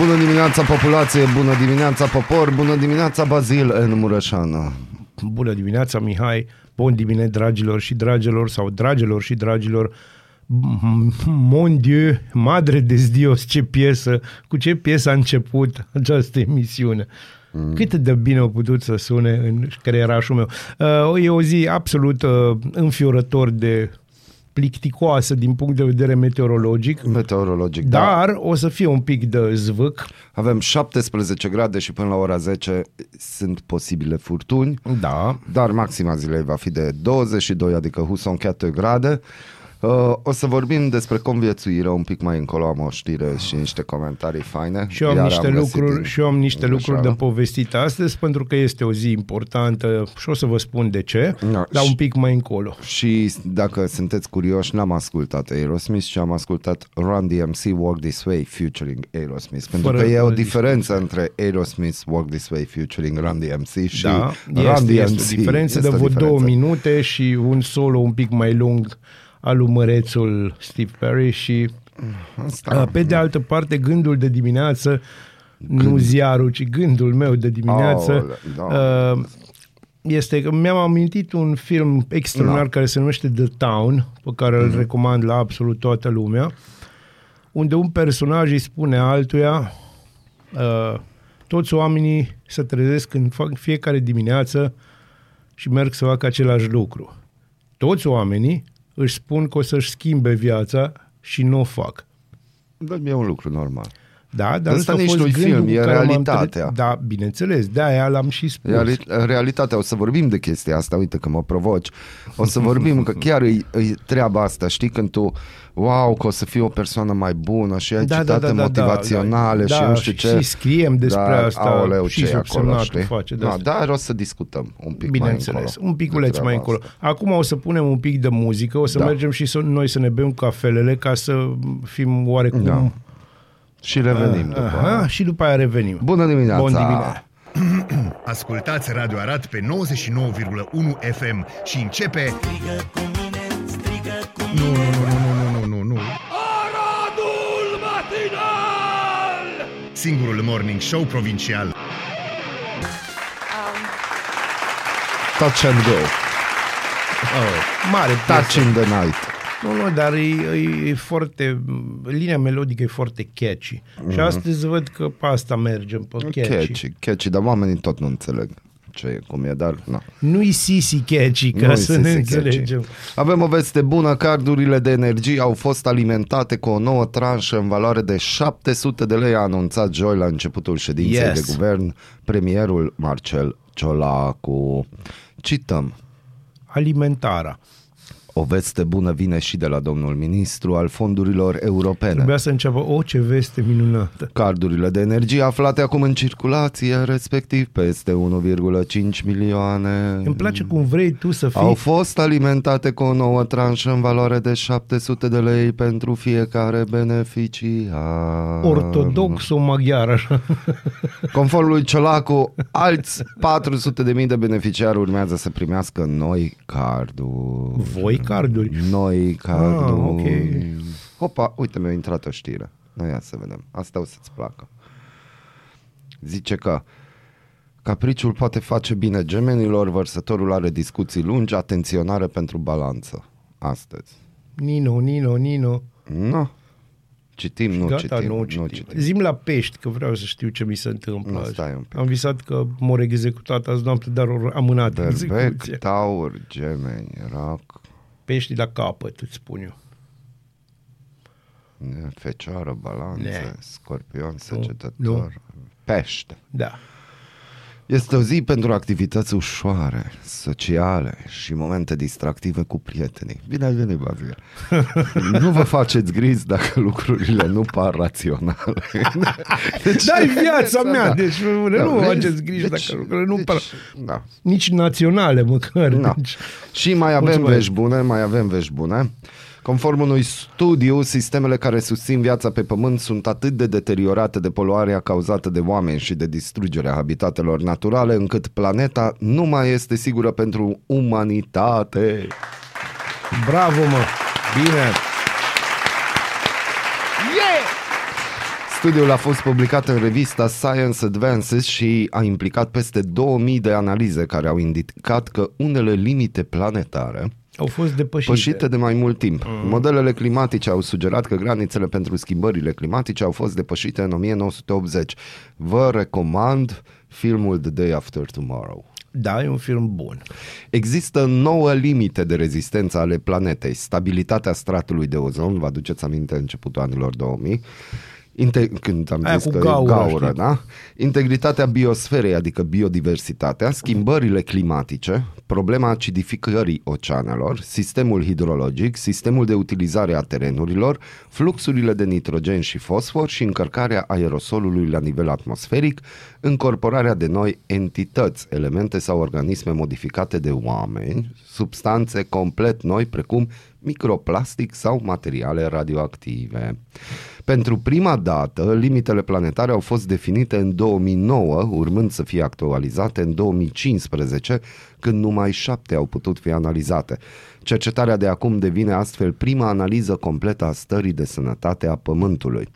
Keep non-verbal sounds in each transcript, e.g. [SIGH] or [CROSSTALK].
Bună dimineața populație, bună dimineața popor, bună dimineața Bazil în Mureșana. Bună dimineața, Mihai! Bun dimineața, dragilor și dragilor, sau dragilor și dragilor! Mon Dieu, Madre de Dios, ce piesă, cu ce piesă a început această emisiune. Mm. Cât de bine a putut să sune în creierașul meu. Uh, e o zi absolut uh, înfiorător de plicticoasă din punct de vedere meteorologic. Meteorologic, dar da. o să fie un pic de zvâc. Avem 17 grade și până la ora 10 sunt posibile furtuni. Da. Dar maxima zilei va fi de 22, adică Huson 4 grade. Uh, o să vorbim despre conviețuire un pic mai încolo, am o știre și niște comentarii faine. Și eu am Iar niște am găsit lucruri, din- și eu am niște din lucruri de greșeală. povestit astăzi pentru că este o zi importantă și o să vă spun de ce, Da, dar și- un pic mai încolo. Și dacă sunteți curioși, n-am ascultat Aerosmith și am ascultat Run DMC Walk This Way featuring Aerosmith. Pentru Fără- că e o fără diferență între Aerosmith Walk This Way featuring Run DMC și Da, Run este, DMC. este o diferență Este de o vreo diferență. două minute și un solo un pic mai lung al lui mărețul Steve Perry și Asta. uh, pe de altă parte gândul de dimineață, nu ziarul, ci gândul meu de dimineață Aoleu, da. uh, este că mi-am amintit un film extraordinar Da. care se numește The Town, pe care îl recomand la absolut toată lumea, unde un personaj îi spune altuia uh, toți oamenii se trezesc în fac fiecare dimineață și merg să facă același lucru. Toți oamenii își spun că o să-și schimbe viața și nu o fac. Da, e un lucru normal. Da, dar Ăsta ăsta a nici fost nu-i gândul film, cu e care m-am realitatea. tre- Da, bineînțeles, de-aia l-am și spus. Reali- realitatea, o să vorbim de chestia asta, uite că mă provoci. O să vorbim că [LAUGHS] chiar e, e treaba asta, știi, când tu, wow, că o să fii o persoană mai bună și ai Da, da, citate da, da, motivaționale da, și da, nu știu și- ce. și scriem despre Dar, asta, aoleu, și ce e acolo, subsemnatul știi? face de da, asta. dar o să discutăm un pic Bineînțeles, mai încolo. un piculeț de mai treaba încolo. asta. Acum o să punem un pic de muzică, o să Da. mergem și să, noi să ne bem cafelele ca să fim oarecum... Da. Și revenim după. Aha, și după aia revenim. Bună dimineața! Bun dimineața! [CLEARS THROAT] Ascultați Radio Arad pe 99,1 FM și începe... Nu, nu, nu, nu, nu, nu, nu, nu. Aradul Matinal Singurul morning show provincial. Touch and go. Oh, mare Touch piesă. in the night. Nu, nu, dar e, e, e foarte... Linia melodică e foarte catchy. Și astăzi văd că pe asta mergem, pe catchy. Catchy, catchy, dar oamenii tot nu înțeleg ce e, cum e, dar na. Nu-i sisi catchy, ca Nu-i să sisi ne catchy. înțelegem. Avem o veste bună, cardurile de energie au fost alimentate cu o nouă tranșă în valoare de 700 de lei, a anunțat joi la începutul ședinței Yes. de guvern premierul Marcel Ciolacu. Cităm. Alimentara. O veste bună vine și de la domnul ministru al fondurilor europene. Trebuia să înceapă o ce veste minunată. Cardurile de energie aflate acum în circulație, respectiv peste 1,5 milioane. Îmi place cum vrei tu să fii Au fost alimentate cu o nouă tranșă în valoare de 700 de lei pentru fiecare beneficiar. ortodoxo-maghiar, așa. [LAUGHS] Conform lui Ciolacu, alți 400 de mii de beneficiari urmează să primească noi carduri. Voi carduri. Noi carduri. Ah, ok. Hopa, uite, mi-a intrat o știre. Noi ia să vedem. Asta o să-ți placă. Zice că capriciul poate face bine gemenilor, vărsătorul are discuții lungi, atenționare pentru balanță. Astăzi. Nino, Nino, Nino. No. Citim, nu Gata, citim. nu citim. Nu citim. Zim la pești, că vreau să știu ce mi se întâmplă. Nu, azi. stai un pic. Am visat că m-au executat azi noapte, dar au amânat Berbec, execuția. taur, gemeni, rac, Pești la capăt, îți spun eu. fecioară, balanță, Ne. scorpion, nu. săgetător, pește. Da. Este o zi pentru activități ușoare, sociale și momente distractive cu prietenii. Bine ai venit, Bazil. [LAUGHS] nu vă faceți griji dacă lucrurile nu par raționale. [LAUGHS] Deci, da viața mea, da. deci nu Da, vă vezi? faceți griji dacă lucrurile nu par da. nici naționale măcar. Da. Deci, Și mai avem Mulțumesc. vești bune, mai avem vești bune. Conform unui studiu, sistemele care susțin viața pe pământ sunt atât de deteriorate de poluarea cauzată de oameni și de distrugerea habitatelor naturale, încât planeta nu mai este sigură pentru umanitate. bravo, mă! Bine! Studiul a fost publicat în revista Science Advances și a implicat peste 2000 de analize care au indicat că unele limite planetare Au fost depășite. Pășite de mai mult timp. Mm. Modelele climatice au sugerat că granițele pentru schimbările climatice au fost depășite în 1980. Vă recomand filmul The Day After Tomorrow. Da, e un film bun. Există nouă limite de rezistență ale planetei. Stabilitatea stratului de ozon, vă aduceți aminte începutul anilor 2000, Inte- când am Aia zis cu că gaură, e gaură, știi? da? Integritatea biosferei, adică biodiversitatea, schimbările climatice, problema acidificării oceanelor, sistemul hidrologic, sistemul de utilizare a terenurilor, fluxurile de nitrogen și fosfor și încărcarea aerosolului la nivel atmosferic, încorporarea de noi entități, elemente sau organisme modificate de oameni, substanțe complet noi precum microplastic sau materiale radioactive. Pentru prima dată, limitele planetare au fost definite în 2009, urmând să fie actualizate în 2015, când numai șapte au putut fi analizate. Cercetarea de acum devine astfel prima analiză completă a stării de sănătate a Pământului.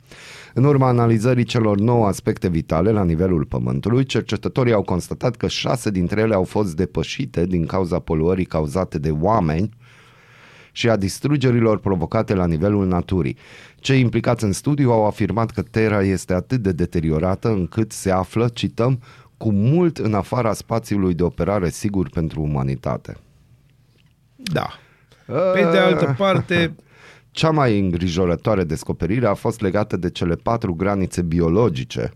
În urma analizării celor nouă aspecte vitale la nivelul Pământului, cercetătorii au constatat că șase dintre ele au fost depășite din cauza poluării cauzate de oameni, și a distrugerilor provocate la nivelul naturii. Cei implicați în studiu au afirmat că Terra este atât de deteriorată încât se află, cităm, cu mult în afara spațiului de operare sigur pentru umanitate. Da. Pe de altă parte, Cea mai îngrijorătoare descoperire a fost legată de cele patru granițe biologice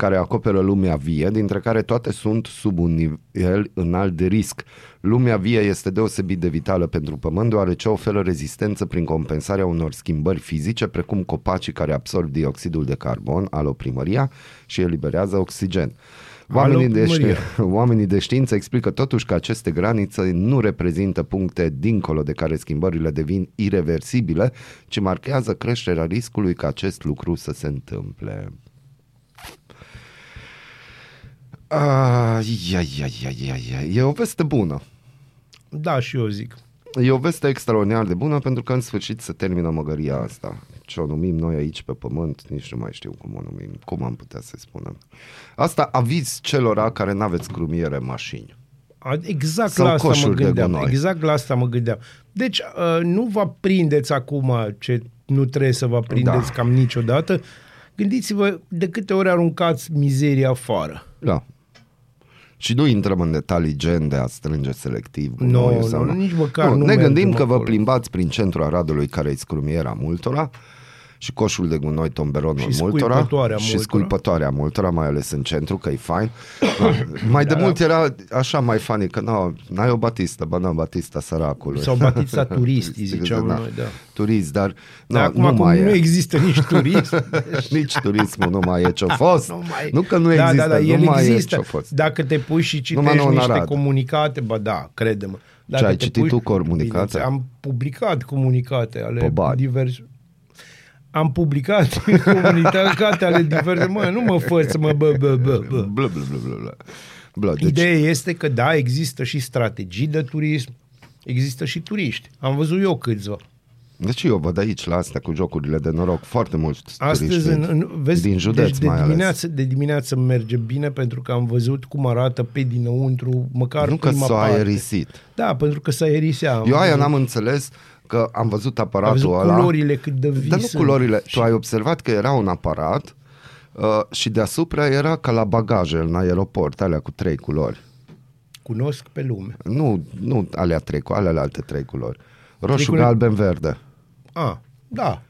care acoperă lumea vie, dintre care toate sunt sub un nivel înalt de risc. Lumea vie este deosebit de vitală pentru pământ, deoarece oferă rezistență prin compensarea unor schimbări fizice, precum copacii care absorb dioxidul de carbon, aloprimăria, și eliberează oxigen. Oamenii de, Aloprimăria. ști- [LAUGHS] oamenii de știință explică totuși că aceste granițe nu reprezintă puncte dincolo de care schimbările devin irreversibile, ci marchează creșterea riscului ca acest lucru să se întâmple. Ai, ai, ai, ai, ai, ai. E o veste bună. da, și eu zic. E o veste extraordinar de bună pentru că în sfârșit se termină măgăria asta. Ce o numim noi aici pe pământ, nici nu mai știu cum o numim, cum am putea să spunem. Asta aviz celora care n-aveți crumiere în mașini. A- Exact Sau la asta mă coșuri de gândeam. gunoi. Exact la asta mă gândeam. Deci uh, nu vă prindeți acum ce nu trebuie să vă prindeți Da. cam niciodată. Gândiți-vă de câte ori aruncați mizeria afară. Da. Și nu intrăm în detalii gen de a strânge selectiv Nu, gunoiul nu, sau nici măcar nu ne mergem gândim că vă acolo. plimbați prin centrul Aradului care e scrumiera multora și coșul de gunoi tomberonul Și multora scuipătoarea și multora. scuipătoarea multora, mai ales în centru, că e fain. [COUGHS] Da. Mai de mult era așa mai funny, că nu, n-ai o batistă, bă, n batista săracului. Sau batista [LAUGHS] turiștii, ziceam Da. noi, da. Turist, dar Dar nu, acum, nu cum mai nu e. există nici turism, [LAUGHS] Nici turismul nu mai e ce-a [LAUGHS] fost. nu, mai... Nu că nu da, există, da, da, nu el mai există. e ce-a fost. Dacă te pui și Numai citești nu în niște Arad. comunicate, bă da, crede-mă. Dacă ai te citit tu comunicate? Bine, am publicat comunicate ale Pe bani. diverse... Am publicat [LAUGHS] comunicate ale diverse... Mă, nu mă făț mă, bă, bă, bă, bă. Bla, bla, bla, bla, bla. Bla, deci, Ideea este că, da, există și strategii de turism, există și turiști. Am văzut eu câțiva. deci eu văd aici la astea cu jocurile de noroc foarte mulți Astăzi, turiști în, în, vezi, din județ deci de mai dimineață, de dimineață merge bine pentru că am văzut cum arată pe dinăuntru, măcar ales. Nu că prima s-a parte. aerisit. Da, pentru că s-a aerisea. Am Eu aia văzut- n-am înțeles că am văzut Am aparatul văzut ăla. culorile cât de vii Dar nu sunt. culorile. Și Tu ai observat că era un aparat uh, și deasupra era ca la bagaje în aeroport, alea cu trei culori. Cunosc pe lume. Nu, nu alea trei, cu alea alte trei culori. Roșu, culori- galben, verde. A, da.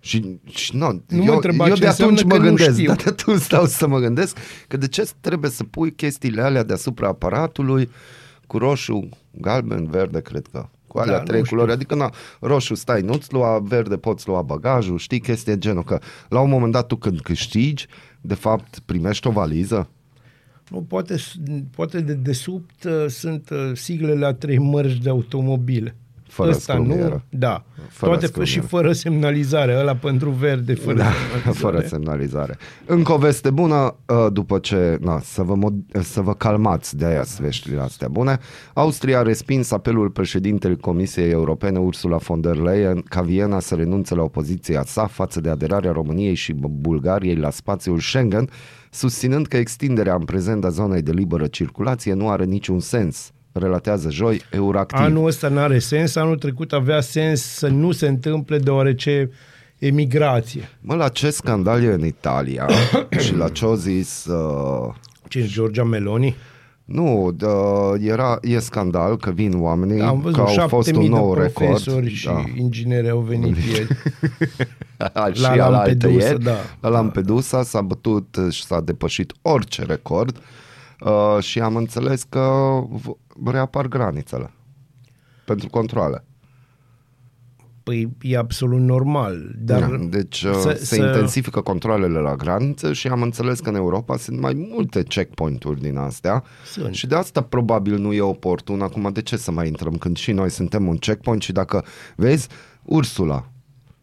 Și, și nu, Nu mă eu, întreba eu ce de înseamnă atunci mă că nu gândesc, știu. [LAUGHS] dar de atunci stau să mă gândesc că de ce trebuie să pui chestiile alea deasupra aparatului cu roșu, galben, verde, cred că. Cu alea Da, da, trei nu știu. culori. Adică, na, roșu stai, nu-ți lua, verde poți lua bagajul, știi, chestie genul că la un moment dat tu când câștigi, de fapt primești o valiză. Nu, poate, poate de desubt uh, sunt uh, siglele a trei mărci de automobile. Fără Ăsta nu, scrumieră. da. Fără Toate scrumieră. și fără semnalizare, ăla pentru verde, fără Da, semnalizare. [LAUGHS] fără semnalizare. Încă o veste bună, uh, după ce, na, să vă, mod- să vă calmați de aia veștile astea bune, Austria a respins apelul președintelui Comisiei Europene Ursula von der Leyen ca Viena să renunțe la opoziția sa față de aderarea României și Bulgariei la spațiul Schengen, susținând că extinderea în prezent a zonei de liberă circulație nu are niciun sens. Relatează joi Euractiv. Anul ăsta nu are sens, anul trecut avea sens să nu se întâmple deoarece emigrație. Mă, la ce scandal e în Italia [COUGHS] și la ce au zis uh, Ce, Georgia Meloni? Nu, dă, era, e scandal că vin oamenii, Am că văzut au șapte fost mii un nou de record. profesori și da. ingineri au venit [LAUGHS] ieri. și la la Lampedusa, ieri, da. La Lampedusa s-a bătut și s-a depășit orice record uh, și am înțeles că v- reapar granițele pentru controle. Păi e absolut normal, dar Da, deci uh, să- se să- intensifică controlele la graniță și am înțeles că în Europa sunt mai multe checkpoint-uri din astea Sunt. și de asta probabil nu e oportun. Acum de ce să mai intrăm când și noi suntem un checkpoint și dacă vezi, Ursula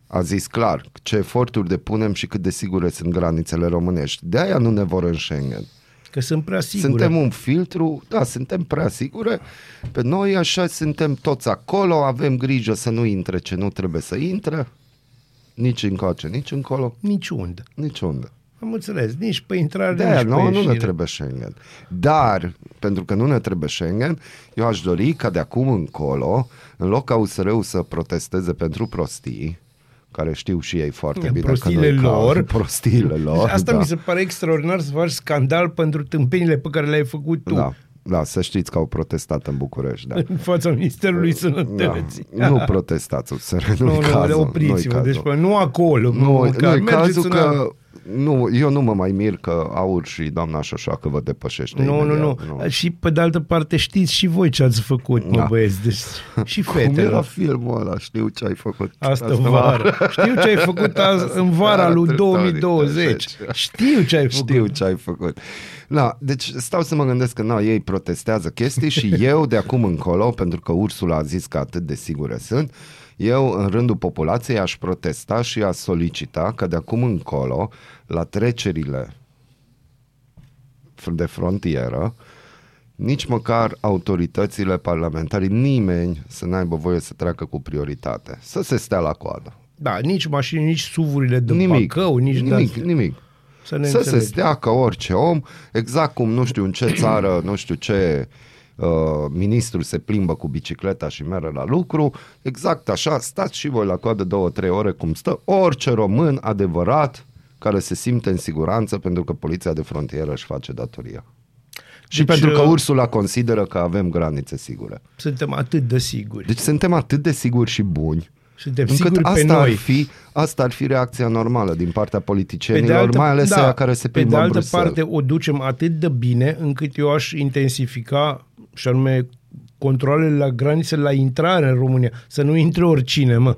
a zis clar ce eforturi depunem și cât de sigure sunt granițele românești. De aia nu ne vor în Schengen. Că sunt prea sigure. Suntem un filtru, da, suntem prea sigure. Pe noi așa suntem toți acolo, avem grijă să nu intre ce nu trebuie să intre. Nici încoace, nici încolo, Niciunde. niciunde. Am înțeles, nici pe intrare, De aia nici nouă pe nu ne ieșire. trebuie Schengen. Dar, pentru că nu ne trebuie Schengen, eu aș dori ca de acum încolo, în loc ca USR-ul să protesteze pentru prostii, care știu și ei foarte Ia, bine prostiile că noi lor. Ca, prostiile lor. Asta da. mi se pare extraordinar să faci scandal pentru tâmpenile pe care le-ai făcut tu Da, da, să știți că au protestat în București, da. [LAUGHS] în fața Ministerului Sănătății. Da. Nu protestați, USR, nu, nu, nu, nu, cazul. opriți-vă, nu-i deci cazul. bă, nu acolo. Nu, nu măcar e mergeți cazul în că alt- nu, eu nu mă mai mir că Aur și doamna Șoșoacă vă depășește Nu, nu, imediat, nu, Și pe de altă parte știți și voi ce ați făcut, mă Da. băieți, deci, [LAUGHS] și Cum era fetele. filmul ăla, știu ce ai făcut. Asta vară. Știu ce ai făcut [LAUGHS] azi, în vara lui 2020. Știu ce ai făcut. Știu ce ai făcut. Da, deci stau să mă gândesc că na, ei protestează chestii și eu de acum încolo, pentru că Ursula a zis că atât de sigure sunt, eu în rândul populației aș protesta și aș solicita că de acum încolo, la trecerile de frontieră, nici măcar autoritățile parlamentare, nimeni să n-aibă voie să treacă cu prioritate. Să se stea la coadă. Da, nici mașini, nici suvurile de Nimic, Bacău, nici nimic, de-astea. nimic. Să ne să se înțelegem. stea ca orice om, exact cum nu știu în ce țară, nu știu ce uh, ministru se plimbă cu bicicleta și merge la lucru, exact așa, stați și voi la coadă două, trei ore cum stă orice român adevărat care se simte în siguranță pentru că poliția de frontieră își face datoria. Și Deci, pentru că uh, Ursula consideră că avem granițe sigure. Suntem atât de siguri. Deci suntem atât de siguri și buni Suntem încât siguri pe asta ar, noi. fi, asta ar fi reacția normală din partea Pe politicienilor, mai ales aia care se pe plimbă de în altă Bruxelles. parte o ducem atât de bine încât eu aș intensifica și anume controlele la granițe la intrare în România. Să nu intre oricine, mă.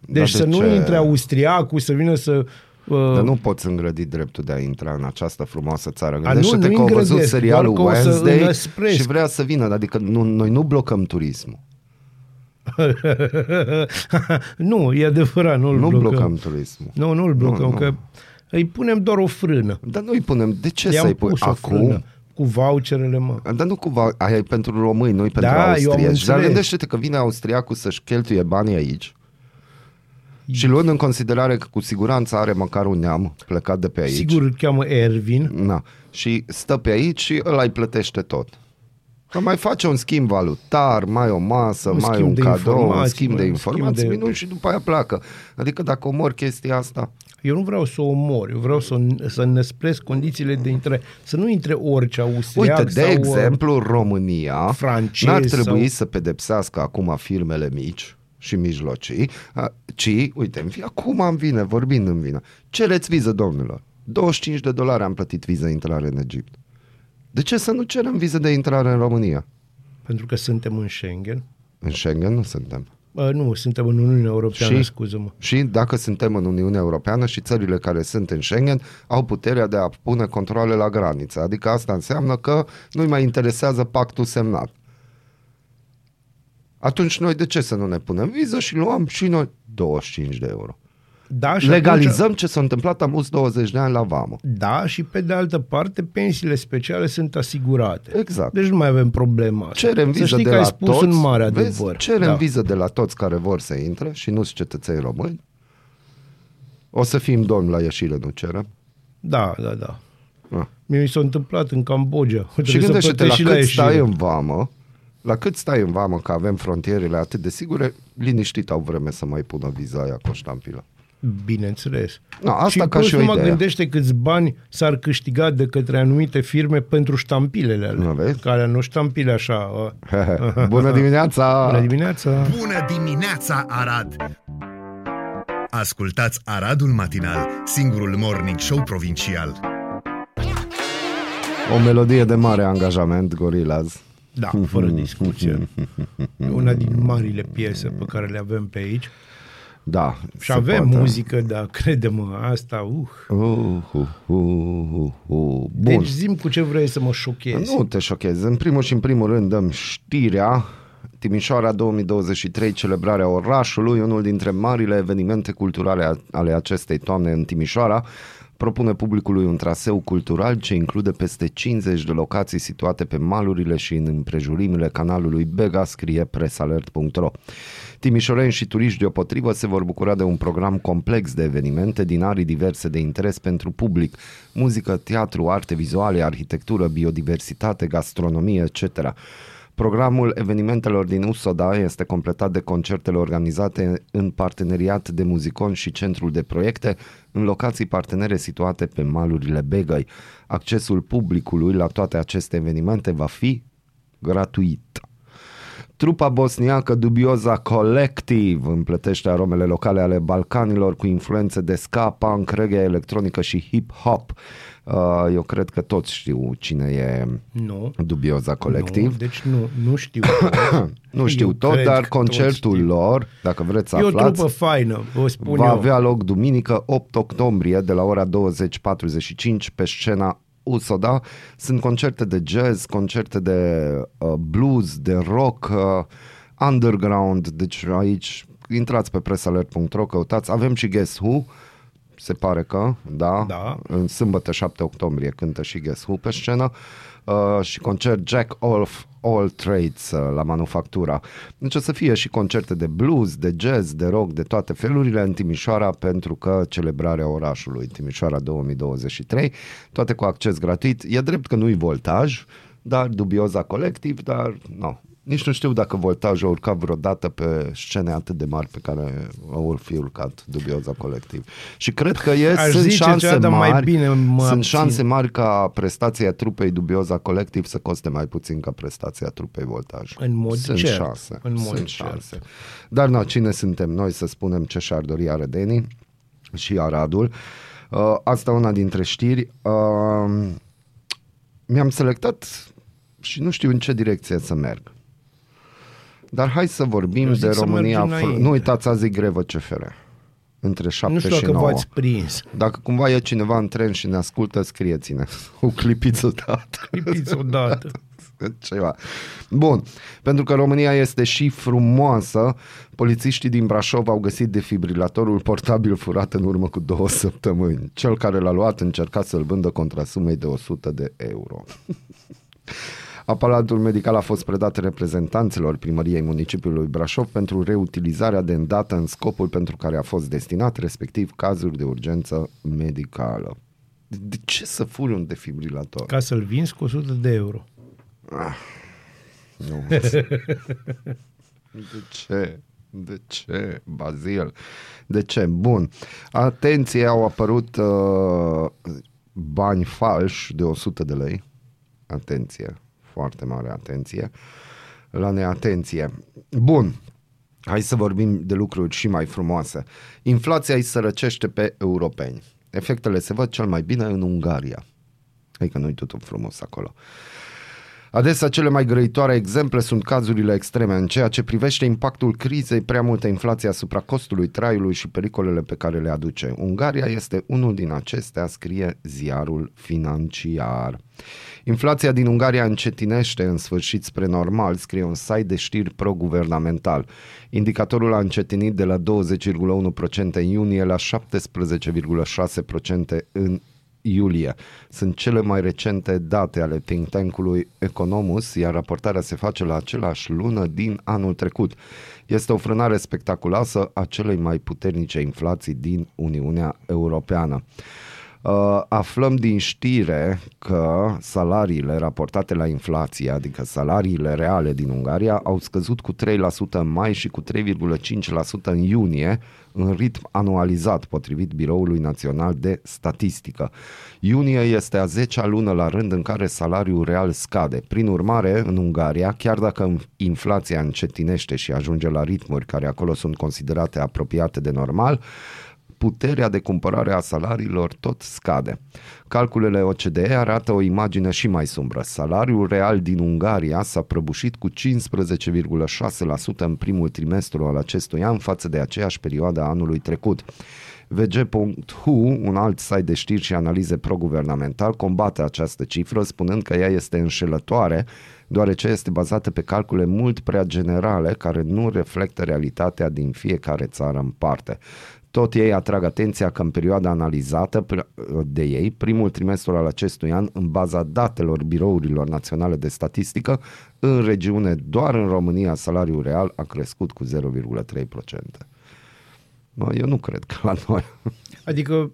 Deci de să nu ce? intre austriacul, să vină să... Uh, Dar nu poți îngrădi dreptul de a intra în această frumoasă țară. nu, Gândește-te nu că au văzut îngrădesc, serialul doar că o să Wednesday înăspresc. și vrea să vină. Adică nu, noi nu blocăm turismul. [LAUGHS] nu, e adevărat, nu-l Nu blocăm. blocăm turismul. Nu, nu-l blocăm, nu. că îi punem doar o frână. Dar nu îi punem. De ce I-am să-i pui pus o acum? frână cu voucherele, mă. Dar nu cumva, aia e pentru români, nu pentru Da, eu am austrieci. Dar înțeles. gândește-te că vine austriacul să-și cheltuie banii aici și luând în considerare că cu siguranță are măcar un neam plecat de pe aici. Sigur îl cheamă Ervin. Na. Și stă pe aici și ăla îi plătește tot. Că mai face un schimb valutar, mai o masă, Un mai schimb un de cadou, un informații, schimb de mai un informații, schimb de- minuni și după aia pleacă. Adică dacă omor chestia asta, Eu nu vreau să o omor, eu vreau să, să năspresc condițiile de intrare. Să nu intre orice austriac Uite, de sau, uh, exemplu, România francez n-ar trebui sau- să pedepsească acum firmele mici și mijlocii, a, ci, uite, îmi vine, acum îmi vine, vorbind îmi vine, cereți viză, domnilor. 25 de dolari am plătit viză intrare în Egipt. De ce să nu cerem viză de intrare în România? Pentru că suntem în Schengen. În Schengen nu suntem. Bă, nu, suntem în Uniunea Europeană, Și? scuză-mă. Și dacă suntem în Uniunea Europeană și țările care sunt în Schengen au puterea de a pune controle la graniță. Adică asta înseamnă că nu-i mai interesează pactul semnat. Atunci noi de ce să nu ne punem viză și luăm și noi 25 de euro? Da, și Legalizăm Atunci, ce s-a întâmplat am 20 de ani la vamă. da, și pe de altă parte, pensiile speciale sunt asigurate. Exact. Deci nu mai avem problema asta. Cerem Să viză știi de că la ai spus toți, un mare vezi? adevăr. cerem da. viză de la toți care vor să intre și nu sunt cetățeni români. O să fim domni la ieșire, nu cerem. Da, da, da. Ah. Mie mi s-a întâmplat în Cambodgia. Și Trebuie să gândește-te la plătești cât ieșire. stai în vamă, la cât stai în vamă că avem frontierele atât de sigure, liniștit au vreme să mai pună viza aia cu o ștampilă. Bineînțeles. No, asta și ca plus și o numai idee. gândește câți bani s-ar câștiga de către anumite firme pentru ștampilele alea. Nu vezi? Care nu ștampile așa. uh. [LAUGHS] Bună dimineața! Bună dimineața! Bună dimineața, Arad! Ascultați Aradul Matinal, singurul morning show provincial. O melodie de mare angajament, Gorillaz. Da, fără discuție. Una din marile piese pe care le avem pe aici. Da. Și se avem poate. muzică, dar crede-mă, asta, uh. Uh, uh, uh, uh, uh. Bun. Deci zim cu ce vrei să mă șochezi. Nu te șochezi. În primul și în primul rând dăm știrea Timișoara 2023, celebrarea orașului, unul dintre marile evenimente culturale a- ale acestei toamne în Timișoara, propune publicului un traseu cultural ce include peste 50 de locații situate pe malurile și în împrejurimile canalului Bega, scrie presalert.ro. Timișoreni și turiști deopotrivă se vor bucura de un program complex de evenimente din arii diverse de interes pentru public, muzică, teatru, arte vizuale, arhitectură, biodiversitate, gastronomie, etc. Programul evenimentelor din USODA este completat de concertele organizate în parteneriat de muzicon și centrul de proiecte în locații partenere situate pe malurile Begăi. Accesul publicului la toate aceste evenimente va fi gratuit. Trupa bosniacă dubioza Collective împletește aromele locale ale Balcanilor cu influențe de ska, punk, reggae, electronică și hip-hop. Uh, Eu cred că toți știu cine e Nu. dubioza Collective. Nu, deci nu, nu știu. [COUGHS] Nu știu Eu tot, cred dar că concertul toți știu. lor, dacă vreți să E o aflați, trupă faină, vă spun va eu. avea loc duminică 8 octombrie de la ora 20.45 pe scena Usoda. Sunt concerte de jazz, concerte de uh, blues, de rock, uh, underground, deci aici intrați pe presalert.ro, căutați, avem și Guess Who, se pare că, da, Da. în sâmbătă 7 octombrie cântă și Guess Who pe scenă uh, și concert Jack of All Trades uh, la Manufactura. Deci o să fie și concerte de blues, de jazz, de rock, de toate felurile în Timișoara pentru că celebrarea orașului Timișoara 2023, toate cu acces gratuit. E drept că nu-i voltaj, dar dubioza colectiv, dar nu. Nici nu știu dacă voltajul a urcat vreodată pe scene atât de mari pe care au fi urcat dubioza colectiv. Și cred că e, Aș sunt zice șanse cea, dar mai mari, bine mă sunt abțin. șanse mari ca prestația trupei dubioza colectiv să coste mai puțin ca prestația trupei voltaj. În mod sunt cert. șanse. În mod sunt cert. șanse. Dar nu, cine suntem noi să spunem ce și-ar dori arădenii și Aradul? Uh, asta una dintre știri. Uh, mi-am selectat și nu știu în ce direcție să merg. Dar hai să vorbim Eu zic de să România. mergi fr- înainte. Nu uitați, azi e grevă CFR. Între 7 Nu știu și dacă 9. v-ați prins. Dacă cumva e cineva în tren și ne ascultă, scrieți-ne. [LAUGHS] O clipiță odată. Clipiți odată. [LAUGHS] Ceva. Bun. Pentru că România este și frumoasă, polițiștii din Brașov au găsit defibrilatorul portabil furat în urmă cu două săptămâni. Cel care l-a luat încerca să-l vândă contra sumei de 100 de euro. Aparatul medical a fost predat reprezentanților primăriei municipiului Brașov pentru reutilizarea de îndată în scopul pentru care a fost destinat, respectiv cazuri de urgență medicală. De, de ce să furi un defibrilator? Ca să-l vinzi cu 100 de euro. Nu. [LAUGHS] De ce? De ce, Bazil? De ce? Bun. Atenție, au apărut uh, bani falși de 100 de lei. Atenție, foarte mare atenție. La neatenție. Bun. Hai să vorbim de lucruri și mai frumoase. Inflația îi sărăcește pe europeni. Efectele se văd cel mai bine în Ungaria. Adică nu-i totul frumos acolo. Adesea cele mai grăitoare exemple sunt cazurile extreme în ceea ce privește impactul crizei, prea multă inflație asupra costului traiului și pericolele pe care le aduce. Ungaria este unul din acestea, scrie ziarul financiar. Inflația din Ungaria încetinește în sfârșit spre normal, scrie un site de știri pro-guvernamental. Indicatorul a încetinit de la 20,1% în iunie la 17,6% în iulie. Sunt cele mai recente date ale think tank-ului Economus, iar raportarea se face la același lună din anul trecut. Este o frânare spectaculoasă a celei mai puternice inflații din Uniunea Europeană. Uh, aflăm din știre că salariile raportate la inflație, adică salariile reale din Ungaria, au scăzut cu 3% în mai și cu 3,5% în iunie, în ritm anualizat, potrivit Biroului Național de Statistică. Iunie este a 10-a lună la rând în care salariul real scade. Prin urmare, în Ungaria, chiar dacă inflația încetinește și ajunge la ritmuri care acolo sunt considerate apropiate de normal, puterea de cumpărare a salariilor tot scade. Calculele OCDE arată o imagine și mai sumbră. Salariul real din Ungaria s-a prăbușit cu 15,6% în primul trimestru al acestui an față de aceeași perioadă a anului trecut. VG.hu, un alt site de știri și analize pro-guvernamental, combate această cifră spunând că ea este înșelătoare deoarece este bazată pe calcule mult prea generale care nu reflectă realitatea din fiecare țară în parte. Tot ei atrag atenția că în perioada analizată de ei, primul trimestru al acestui an, în baza datelor birourilor naționale de statistică, în regiune, doar în România, salariul real a crescut cu 0,3%. Eu nu cred că la noi. Adică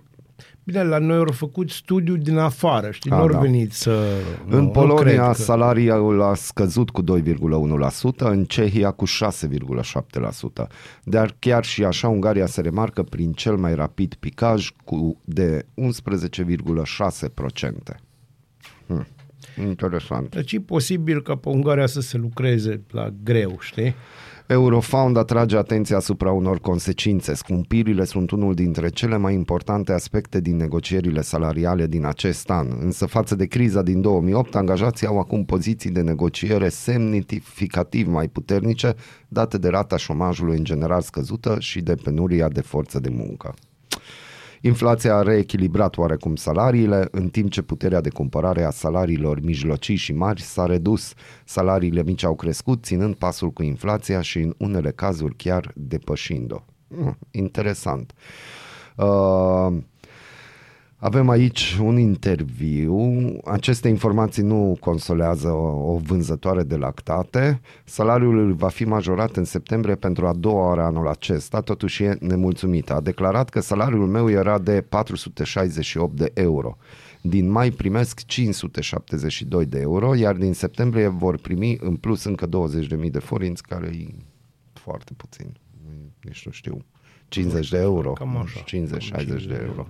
Bine, la noi au făcut studiu din afară, știi, nu au da. venit să... În nu, Polonia că... salariul a scăzut cu 2,1%, în Cehia cu 6,7%. Dar chiar și așa Ungaria se remarcă prin cel mai rapid picaj cu de 11,6%. Hmm. Interesant. Deci e posibil ca pe Ungaria să se lucreze la greu, știi? Eurofound atrage atenția asupra unor consecințe. Scumpirile sunt unul dintre cele mai importante aspecte din negocierile salariale din acest an. Însă față de criza din 2008, angajații au acum poziții de negociere semnificativ mai puternice, date de rata șomajului în general scăzută și de penuria de forță de muncă. Inflația a reechilibrat oarecum salariile, în timp ce puterea de cumpărare a salariilor mijlocii și mari s-a redus. Salariile mici au crescut, ținând pasul cu inflația și în unele cazuri chiar depășind-o. Mm, interesant. Uh, avem aici un interviu. Aceste informații nu consolează o, o vânzătoare de lactate. Salariul va fi majorat în septembrie pentru a doua oară anul acesta, totuși e nemulțumită. A declarat că salariul meu era de 468 de euro. Din mai primesc 572 de euro, iar din septembrie vor primi în plus încă 20.000 de forinți, care e foarte puțin. Nici nu știu. 50 de euro. Cam așa. 50-60 de euro.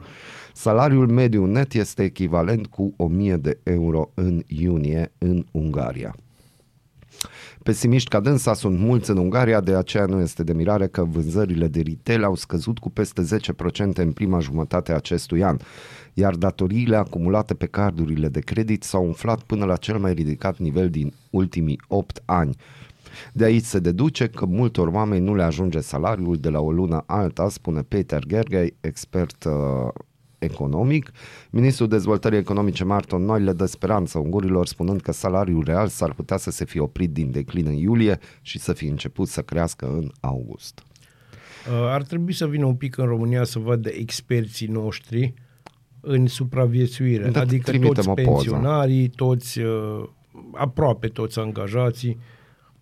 Salariul mediu net este echivalent cu 1000 de euro în iunie în Ungaria. Pesimiști ca dânsa sunt mulți în Ungaria, de aceea nu este de mirare că vânzările de retail au scăzut cu peste 10% în prima jumătate a acestui an, iar datoriile acumulate pe cardurile de credit s-au umflat până la cel mai ridicat nivel din ultimii 8 ani. De aici se deduce că multor oameni nu le ajunge salariul de la o lună alta, spune Peter Gergely, expert uh, economic. Ministrul Dezvoltării Economice Marton Noi le dă speranță ungurilor spunând că salariul real s-ar putea să se fie oprit din declin în iulie și să fie început să crească în august. Uh, ar trebui să vină un pic în România să vadă experții noștri în supraviețuire, da, adică toți pensionarii, toți, uh, aproape toți angajații.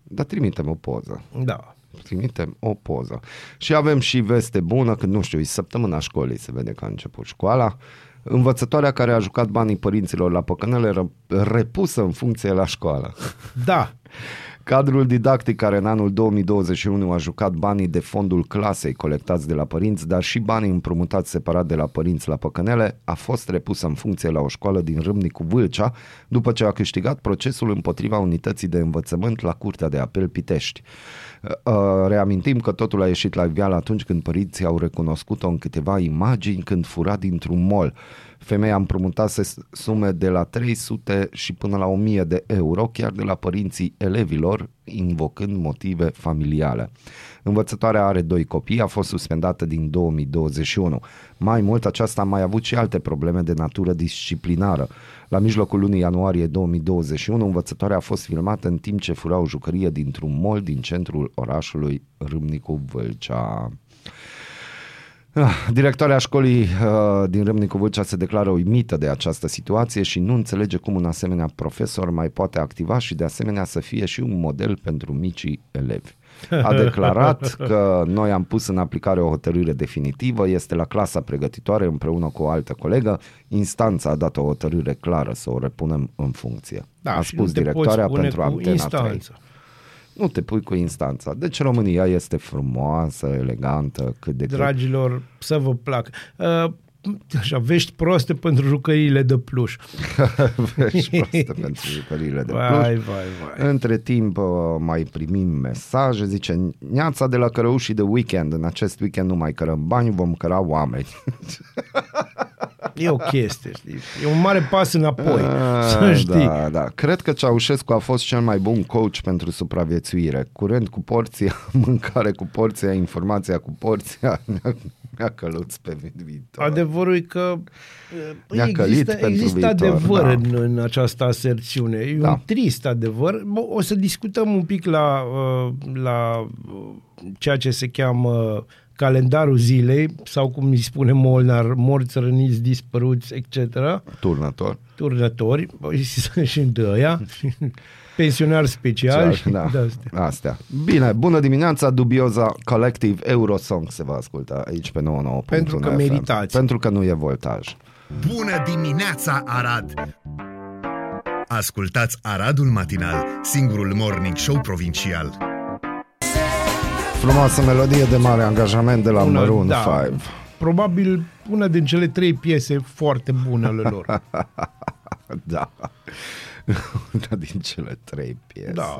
Dar trimitem o poză. Da trimitem o poză. Și avem și veste bună, când nu știu, e săptămâna școlii, se vede că a început școala. Învățătoarea care a jucat banii părinților la păcănele repusă în funcție la școală. Da. [LAUGHS] Cadrul didactic care în anul 2021 a jucat banii de fondul clasei colectați de la părinți, dar și banii împrumutați separat de la părinți la păcănele, a fost repus în funcție la o școală din Râmnicu Vâlcea, după ce a câștigat procesul împotriva unității de învățământ la Curtea de Apel Pitești. Uh, Reamintim că totul a ieșit la iveală atunci când părinții au recunoscut-o în câteva imagini când fura dintr-un mall. Femeia împrumutase sume de la 300 și până la 1000 de euro, chiar de la părinții elevilor, invocând motive familiale. Învățătoarea are doi copii, a fost suspendată din 2021. Mai mult, aceasta a mai avut și alte probleme de natură disciplinară. La mijlocul lunii ianuarie 2021, învățătoarea a fost filmată în timp ce fura o jucărie dintr-un mall din centrul orașului Râmnicu Vâlcea. Ah, Directoarea școlii uh, din Râmnicu Vâlcea se declară uimită de această situație și nu înțelege cum un asemenea profesor mai poate activa și de asemenea să fie și un model pentru micii elevi. A declarat că noi am pus în aplicare o hotărâre definitivă, este la clasa pregătitoare împreună cu o altă colegă, instanța a dat o hotărâre clară să o repunem în funcție. a Da, și spus nu te poți directoarea pune pentru cu Antena 3. Instanță. Nu te pui cu instanța. Deci România este frumoasă, elegantă, cât de cât. Dragilor, să vă placă. Uh, așa, vești proaste pentru jucăriile de pluș. [LAUGHS] Vești proaste pentru jucăriile de Vai, pluș. vai, vai. Între timp uh, mai primim mesaje, zice Neața de la cărăușii de weekend, în acest weekend nu mai cărăm bani, vom căra oameni. [LAUGHS] E o chestie, știi? E un mare pas înapoi, Ah, să [LAUGHS] știi. Da, da. Cred că Ceaușescu a fost cel mai bun coach pentru supraviețuire. Curent cu porția, [LAUGHS] mâncare cu porția, informația cu porția, mi-a, mi-a căluț pe viitor. Adevărul e că Ne-a păi, călit există, pentru există viitor, adevăr da. în, în această aserțiune. E Da. un trist adevăr. Bă, O să discutăm un pic la, uh, la uh, ceea ce se cheamă calendarul zilei sau cum îi spune Molnar, morți, răniți, dispăruți, etc. Turnător. Turnători, bă, [LAUGHS] sunt și de ăia, pensionari speciali și da. de astea. Astea. Bine, bună dimineața, dubioza Collective Eurosong se va asculta aici pe 99. Pentru că meritați. Pentru că nu e voltaj. Bună dimineața, Arad! Ascultați Aradul Matinal, singurul morning show provincial. Frumoasă melodie de mare angajament de la Una, Maroon da. 5. Probabil una din cele trei piese foarte bune ale lor. [LAUGHS] Da. Una din cele trei piese. Da.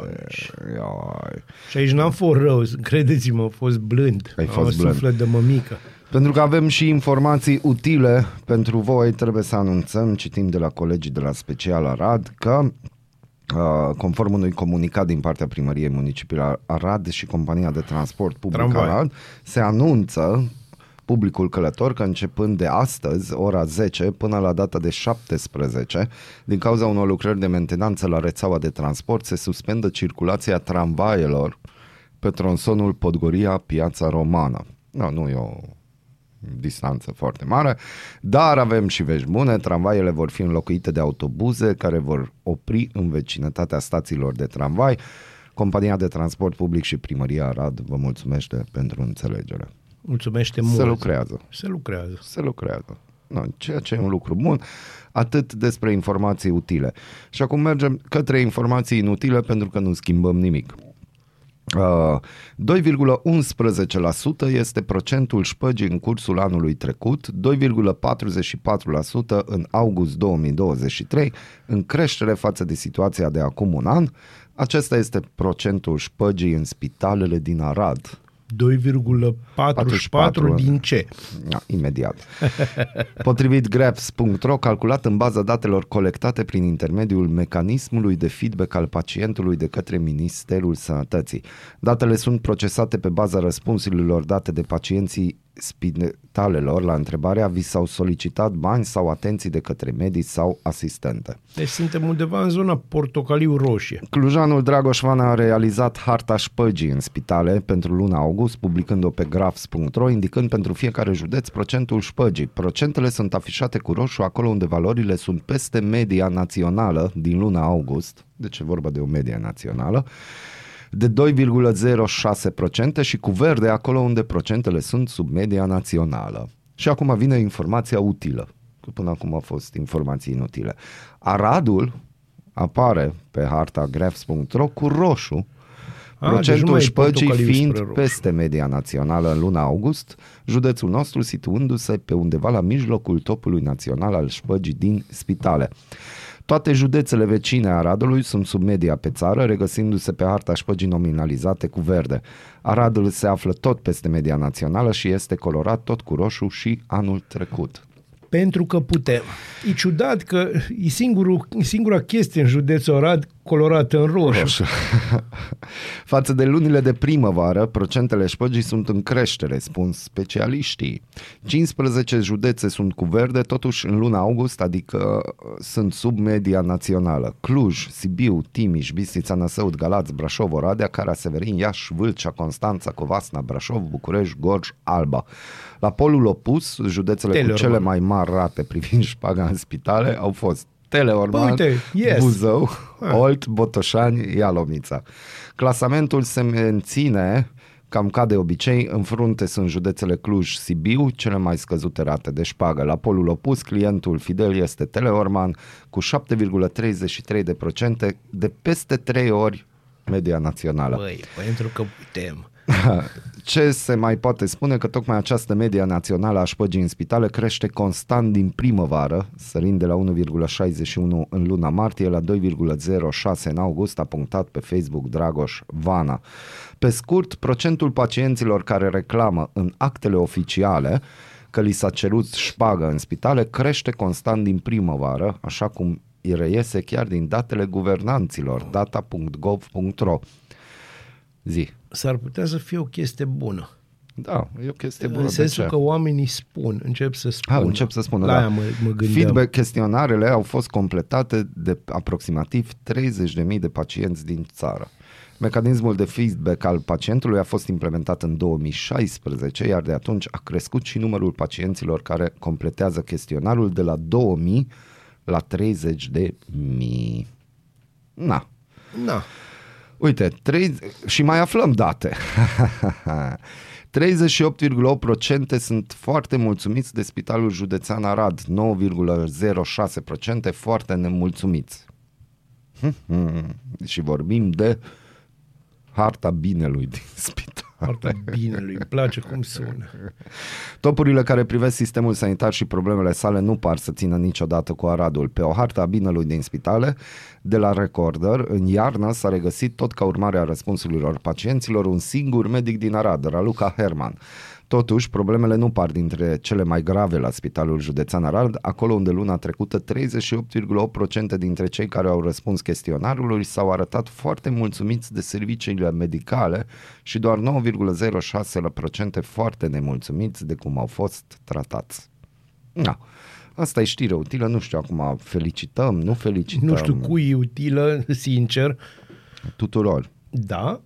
Ioi. Și aici n-am fost rău, credeți-mă, am fost blând. Ai Am fost blând. suflet de mămică. Pentru că avem și informații utile pentru voi, trebuie să anunțăm, citim de la colegii de la Special Arad, că uh, conform unui comunicat din partea primăriei municipiului Arad și compania de transport public Tramvai. Arad, se anunță publicul călător că începând de astăzi, ora 10, până la data de 17, din cauza unor lucrări de mentenanță la rețeaua de transport, se suspendă circulația tramvaielor pe tronsonul Podgoria Piața Romană. No, nu e o distanță foarte mare, dar avem și vești bune, tramvaiele vor fi înlocuite de autobuze care vor opri în vecinătatea stațiilor de tramvai. Compania de transport public și primăria Arad vă mulțumește pentru înțelegere. Mulțumește mult. Se lucrează. Se lucrează. Se lucrează. No, ceea ce e un lucru bun, atât despre informații utile. Și acum mergem către informații inutile pentru că nu schimbăm nimic. Uh, 2,11% este procentul șpăgii în cursul anului trecut, 2,44% în august 2023, în creștere față de situația de acum un an. Acesta este procentul șpăgii în spitalele din Arad. 2,44 din ce? Da, imediat. [LAUGHS] Potrivit Graphs.ro, calculat în baza datelor colectate prin intermediul mecanismului de feedback al pacientului de către Ministerul Sănătății. Datele sunt procesate pe baza răspunsurilor date de pacienții spitalelor la întrebarea vi s-au solicitat bani sau atenții de către medici sau asistente. Deci suntem undeva în zona portocaliu-roșie. Clujanul Dragoș Van a realizat harta șpăgii în spitale pentru luna august, publicând-o pe graphs.ro, indicând pentru fiecare județ procentul șpăgii. Procentele sunt afișate cu roșu acolo unde valorile sunt peste media națională din luna august, deci e vorba de o medie națională, de 2,06% și cu verde acolo unde procentele sunt sub media națională. Și acum vine informația utilă, că până acum au fost informații inutile. Aradul apare pe harta graphs.ro cu roșu, Ah, deci nu procentul mai e șpăgii portocaliu fiind spre roșu. peste media națională în luna august, județul nostru situându-se pe undeva la mijlocul topului național al șpăgii din spitale. Toate județele vecine Aradului sunt sub media pe țară, regăsindu-se pe harta șpăgii nominalizate cu verde. Aradul se află tot peste media națională și este colorat tot cu roșu și anul trecut. Pentru că putem. E ciudat că e singurul, e singura chestie în județul Arad colorată în roșu. Roșu. [LAUGHS] Față de lunile de primăvară, procentele șpăgii sunt în creștere, spun specialiștii. 15 județe sunt cu verde, totuși în luna august, adică uh, sunt sub media națională. Cluj, Sibiu, Timiș, Bistrița, Năsăud, Galați, Brașov, Oradea, Cara, Severin, Iași, Vâlcea, Constanța, Covasna, Brașov, București, Gorj, Alba. La polul opus, județele cu Teleorman. cele mai mari rate privind șpaga în spitale au fost Teleorman, Uite, yes. Buzău, Olt, Botoșani, Ialomița. Clasamentul se menține cam ca de obicei, în frunte sunt județele Cluj, Sibiu, cele mai scăzute rate de șpagă. La polul opus, clientul fidel este Teleorman cu 7,33% de procente de peste 3 ori media națională. Băi, pentru că putem. [LAUGHS] Ce se mai poate spune că tocmai această media națională a șpăgii în spitale crește constant din primăvară, sărind de la 1,61 în luna martie la 2,06 în august, a punctat pe Facebook Dragoș Vana. Pe scurt, procentul pacienților care reclamă în actele oficiale că li s-a cerut șpagă în spitale crește constant din primăvară, așa cum îi reiese chiar din datele guvernanților, data.gov.ro. Zi. S-ar putea să fie o chestie bună. Da, e o chestie bună. în de sensul ce? că oamenii spun, încep să spună. Ah, încep să spună, La da. aia mă, mă gândeam. Feedback chestionarele au fost completate de aproximativ 30.000 de pacienți din țară. Mecanismul de feedback al pacientului a fost implementat în 2016, iar de atunci a crescut și numărul pacienților care completează chestionarul de la 2000 la 30 de mii. Na, Na, Uite, 3, și mai aflăm date. [LAUGHS] 38,8% sunt foarte mulțumiți de Spitalul Județean Arad, 9,06% foarte nemulțumiți. [LAUGHS] și vorbim de harta binelui din spital. Foarte bine lui, îmi place cum sună. Topurile care privesc sistemul sanitar și problemele sale nu par să țină niciodată cu Aradul. Pe o hartă a binelui din spitale, de la Recorder, în iarnă s-a regăsit tot ca urmare a răspunsurilor pacienților un singur medic din Arad, Raluca Herman. Totuși, problemele nu par dintre cele mai grave la Spitalul Județean Arad, acolo unde luna trecută 38,8% dintre cei care au răspuns chestionarului s-au arătat foarte mulțumiți de serviciile medicale și doar 9,06% foarte nemulțumiți de cum au fost tratați. Na. Asta e știre utilă, nu știu acum, felicităm, nu felicităm. Nu știu cui e utilă, sincer. Tuturor. Da,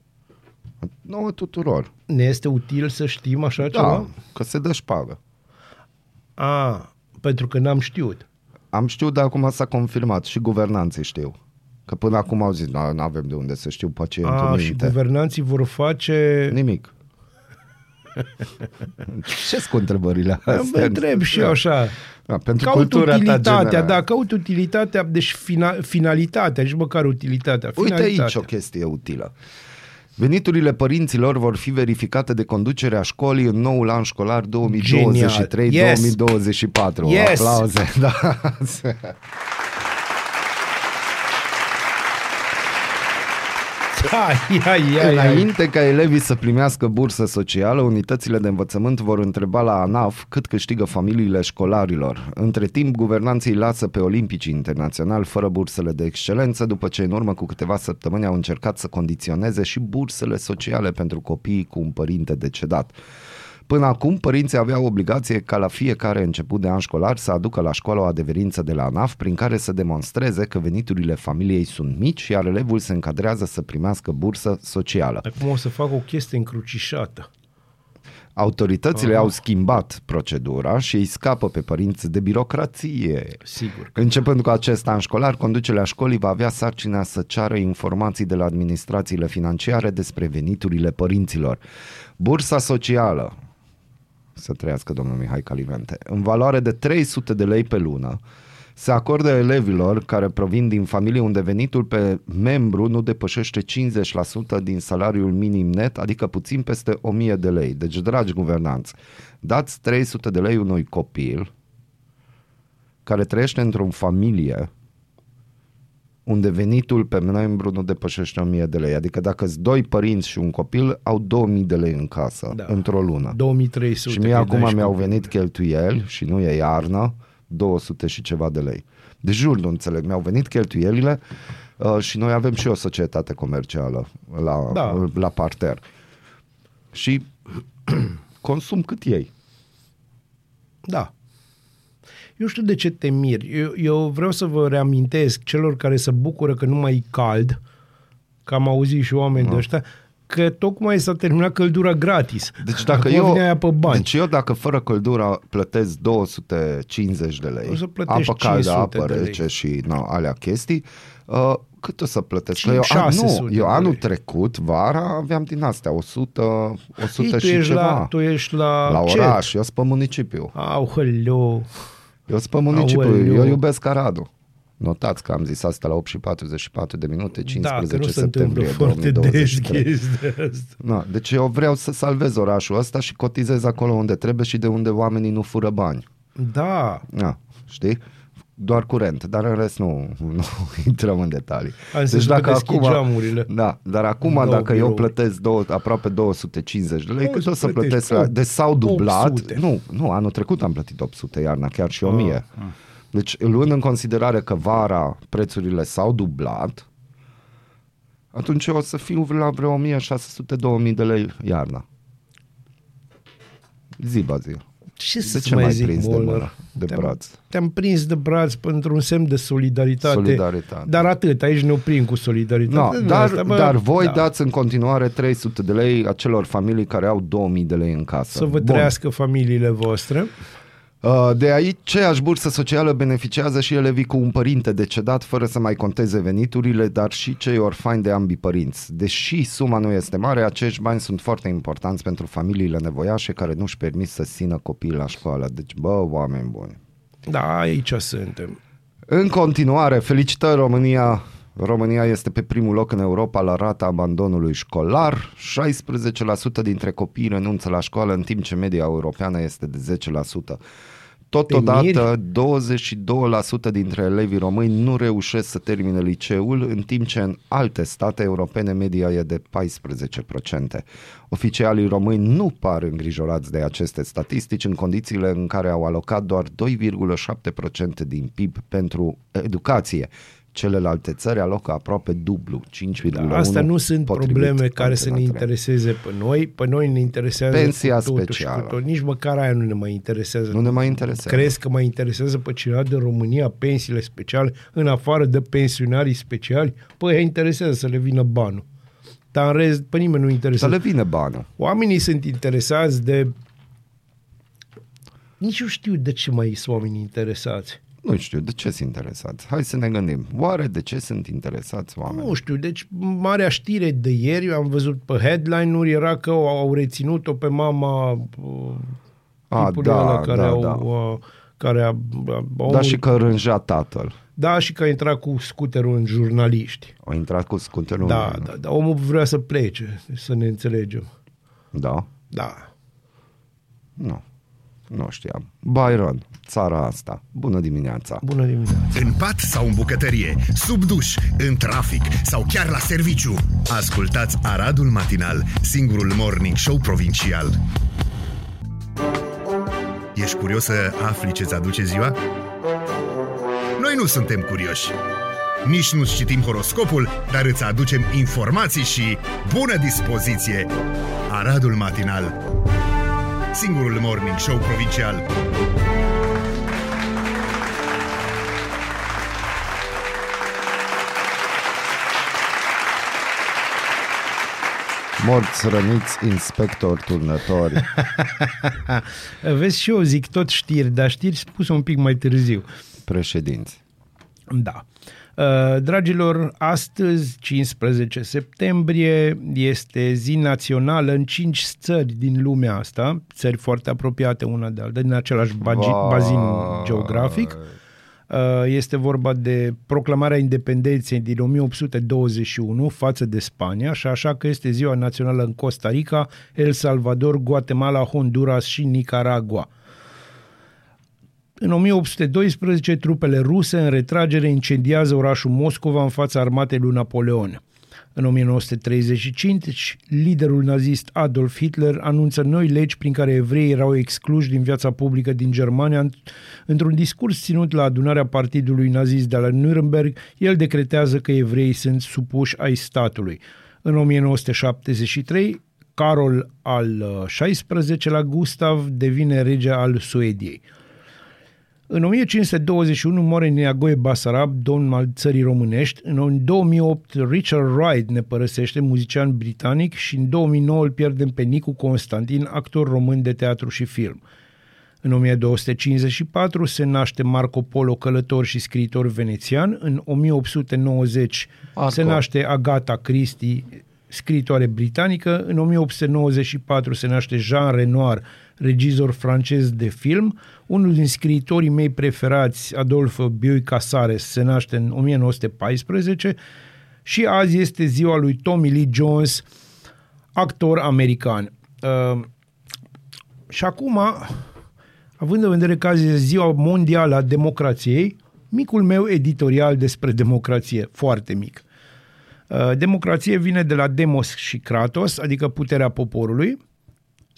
Nouă tuturor. ne este util să știm așa Da, ceva? că se dă șpagă. A, pentru că n-am știut. Am știut, dar acum s-a confirmat și guvernanții știu. Că până acum au zis, nu avem de unde să știu pacientul A, și minte. guvernanții vor face... Nimic. [LAUGHS] ce cu întrebările astea? Vă întreb și eu așa. Da, pentru Caut cultura ta utilitatea, generală. da, caut utilitatea, deci fina, finalitatea, nici măcar utilitatea. Uite finalitatea. aici o chestie utilă. Veniturile părinților vor fi verificate de conducerea școlii în noul an școlar 2023-2024. Yes. Yes. Aplauze. [LAUGHS] Da. Hai, hai, hai, hai. Înainte ca elevii să primească bursă socială, unitățile de învățământ vor întreba la ANAF cât câștigă familiile școlarilor. Între timp, guvernanții îi lasă pe olimpicii internaționali fără bursele de excelență, după ce în urmă cu câteva săptămâni au încercat să condiționeze și bursele sociale pentru copiii cu un părinte decedat. Până acum, părinții aveau obligație ca la fiecare început de an școlar să aducă la școală o adeverință de la ANAF prin care să demonstreze că veniturile familiei sunt mici, iar elevul se încadrează să primească bursă socială. Acum o să fac o chestie încrucișată. Autoritățile au schimbat procedura și îi scapă pe părinți de birocrație. Sigur. Începând cu acest an școlar, conducerea școlii va avea sarcina să ceară informații de la administrațiile financiare despre veniturile părinților. Bursa socială, să trăiască domnul Mihai Calivente, în valoare de 300 de lei pe lună, se acordă elevilor care provin din familii unde venitul pe membru nu depășește 50% din salariul minim net, adică puțin peste 1000 de lei. Deci, dragi guvernanți, dați 300 de lei unui copil care trăiește într-o familie unde venitul pe membru nu depășește 1000 de lei. Adică dacă sunt doi părinți și un copil, au 2000 de lei în casă, Da. într-o lună. 2300. Și mie că acum dai și mi-au copil. venit cheltuieli și nu e iarnă, 200 și ceva de lei. De jur nu înțeleg, mi-au venit cheltuielile uh, și noi avem și o societate comercială la, Da. la parter. Și consum cât ei. Da. Eu știu de ce te miri. Eu, eu vreau să vă reamintesc celor care se bucură că nu mai e cald, că am auzit și oameni de ăștia, că tocmai s-a terminat căldura gratis. Deci dacă Acum eu, vine aia pe bani. deci eu dacă fără căldură plătesc 250 de lei, O să plătești apă caldă, 500 apă de lei. rece și no, alea chestii, uh, cât o să plătesc? Că Cinci, eu, a, nu, 600 eu de anul lei. trecut, vara, aveam din astea 100, 100 Ei, tu, și ești ceva. la, tu ești la, la ce? oraș, eu sunt pe municipiu. Au, hăleu. Eu sunt pe municipiu, Aoleu. eu iubesc Aradul. Notați că am zis asta la 8 și 44 de minute, Da, că 15 nu se întâmplă septembrie foarte des 2023. chestia asta. Na, deci eu vreau să salvez orașul ăsta și cotizez acolo unde trebuie și de unde oamenii nu fură bani. Da. Na, știi? Doar curent, dar în rest nu, nu [LAUGHS] intrăm în detalii. Hai să deschid geamurile. Da, dar acum Două dacă eu birouri. plătesc două, aproape 250 de lei, O cât să o să plătești plătesc la... opt- Deci s-au dublat. 800. Nu, nu, anul trecut am plătit 800 iarna, chiar și 1000. Ah. Deci luând în considerare că vara prețurile s-au dublat, atunci eu o să fiu la vreo 1600-2000 de lei iarna. Zi, zi. Ce De să ce mai m-ai zic, prins de Molnar? mână, de Te-am- braț? Te-am prins de braț pentru un semn de solidaritate. Solidaritate. Dar atât, aici ne oprim cu No, solidaritate. Din dar, asta, bă, dar voi da. dați în continuare 300 de lei acelor familii care au 2000 de lei în casă. Să vă Bun. trăiască familiile voastre. Uh, De aici, aceeași bursă socială beneficiază și elevii cu un părinte decedat fără să mai conteze veniturile, dar și cei orfani de ambii părinți. Deși suma nu este mare, acești bani sunt foarte importanți pentru familiile nevoiașe care nu-și permit să țină copiii la școală. Deci, bă, oameni buni. Da, aici suntem. În continuare, felicitări România. România este pe primul loc în Europa la rata abandonului școlar. 16% dintre copii renunță la școală, în timp ce media europeană este de 10%. Totodată, 22% dintre elevii români nu reușesc să termine liceul, în timp ce în alte state europene media e de 14%. Oficialii români nu par îngrijorați de aceste statistici în condițiile în care au alocat doar 2,7% din PIB pentru educație. Celelalte țări alocă aproape dublu, 5,1%. Da, astea nu sunt potrivit probleme care să ne Antena trei. intereseze pe noi. Pe noi ne interesează Pensia cu totul specială. Și cu tot. Nici măcar aia nu ne mai interesează. Nu ne mai interesează. Crezi că mai interesează pe cineva de România pensiile speciale, în afară de pensionarii speciali? Păi aia interesează să le vină banul. Dar în rest, pe nimeni nu Să interesează. le vină banul. Oamenii sunt interesați de... Nici nu știu de ce mai sunt oamenii interesați. Nu știu, de ce sunt interesați? Hai să ne gândim. Oare de ce sunt interesați oamenii? Nu știu, deci marea știre de ieri, eu am văzut pe headline-uri, era că au reținut-o pe mama uh, A, tipurile da, alea care da, au... da. Uh, care a, a, omul, Da, și că rânja tatăl. da, și că a intrat cu scuterul în jurnaliști. A intrat cu scuterul. Da, da, da, omul vrea să plece, să ne înțelegem. Da? Da. Nu. Nu știam. Byron, țara asta. Bună dimineața. Bună dimineața. În pat sau în bucătărie, sub duș, în trafic sau chiar la serviciu. Ascultați Aradul Matinal, singurul morning show provincial. Ești curios să afli ce-ți aduce ziua? Noi nu suntem curioși. Nici nu citim horoscopul, dar îți aducem informații și bună dispoziție. Aradul Matinal, singurul morning show provincial. Morți, răniți, inspectori, turnători. [LAUGHS] Vezi și eu zic tot știri, dar știri spuse un pic mai târziu. președinți. Da. Uh, Dragilor, astăzi, 15 septembrie, este zi națională în cinci țări din lumea asta, țări foarte apropiate una de alta, din același bagi- Vai. bazin geografic. Uh, Este vorba de proclamarea independenței din 1821 față de Spania și așa că este ziua națională în Costa Rica, El Salvador, Guatemala, Honduras și Nicaragua. În 1812, trupele ruse în retragere incendiază orașul Moscova în fața armatei lui Napoleon. În 1935, liderul nazist Adolf Hitler anunță noi legi prin care evreii erau excluși din viața publică din Germania. Într-un discurs ținut la adunarea partidului nazist de la Nuremberg, el decretează că evreii sunt supuși ai statului. În 1973, Carol al XVI-lea Gustav devine rege al Suediei. În 1521 moare Neagoe Basarab, domn al țării românești. În 2008 Richard Wright ne părăsește, muzician britanic, și în 2009 îl pierdem pe Nicu Constantin, actor român de teatru și film. În 1254 se naște Marco Polo, călător și scriitor venețian. În 1890 Marco. se naște Agatha Christie, scriitoare britanică. În 1894 se naște Jean Renoir, regizor francez de film. Unul din scriitorii mei preferați, Adolphe Bioy Casares, se naște în 1914 și azi este ziua lui Tommy Lee Jones, actor american. Uh, și acum, având în vedere că azi este ziua mondială a democrației, micul meu editorial despre democrație, foarte mic. Uh, Democrație vine de la demos și kratos, adică puterea poporului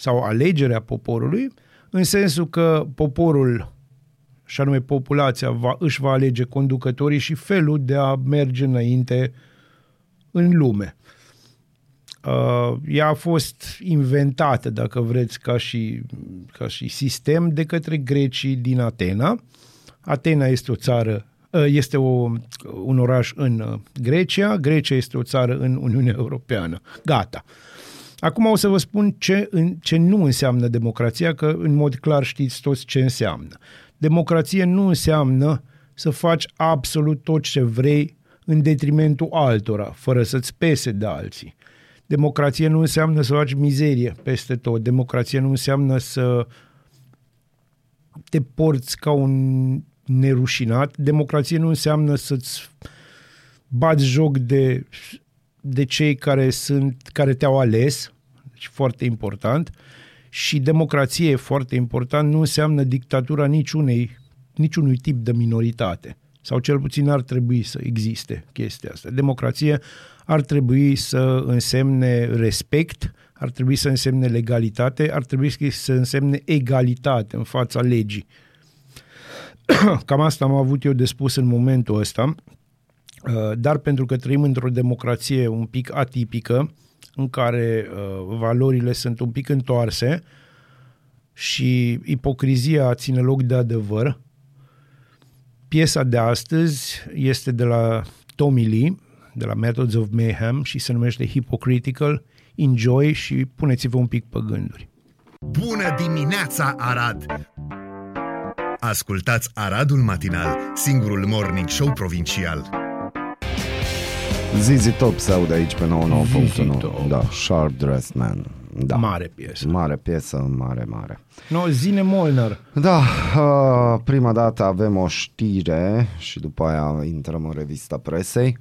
sau alegerea poporului, în sensul că poporul, și anume populația, va, își va alege conducătorii și felul de a merge înainte în lume. Uh, ea a fost inventată, dacă vreți, ca și, ca și sistem de către grecii din Atena. Atena este o țară, uh, este o, un oraș în uh, Grecia, Grecia este o țară în Uniunea Europeană. Gata. Acum o să vă spun ce, în, ce nu înseamnă democrația, că în mod clar știți toți ce înseamnă. Democrație nu înseamnă să faci absolut tot ce vrei în detrimentul altora, fără să-ți pese de alții. Democrație nu înseamnă să faci mizerie peste tot. Democrație nu înseamnă să te porți ca un nerușinat. Democrație nu înseamnă să-ți bați joc de, de cei care sunt care te-au ales, deci foarte important. Și democrație, foarte important, nu înseamnă dictatura niciunei, niciunui tip de minoritate. Sau cel puțin ar trebui să existe chestia asta. Democrație ar trebui să însemne respect, ar trebui să însemne legalitate, ar trebui să însemne egalitate în fața legii. [COUGHS] Cam asta am avut eu de spus în momentul ăsta, Uh, dar pentru că trăim într-o democrație un pic atipică, în care uh, valorile sunt un pic întoarse și ipocrizia ține loc de adevăr, piesa de astăzi este de la Tommy Lee, de la Methods of Mayhem și se numește Hypocritical. Enjoy și puneți-vă un pic pe gânduri. Bună dimineața, Arad! Ascultați Aradul Matinal, singurul morning show provincial. Zizi Top se aude aici pe 99.1. Top. Da, Sharp Dressed Man. Da. Mare piesă. Mare piesă, mare, mare. No, Zine Molnar. Da, uh, prima dată avem o știre și după aia intrăm în revista presei.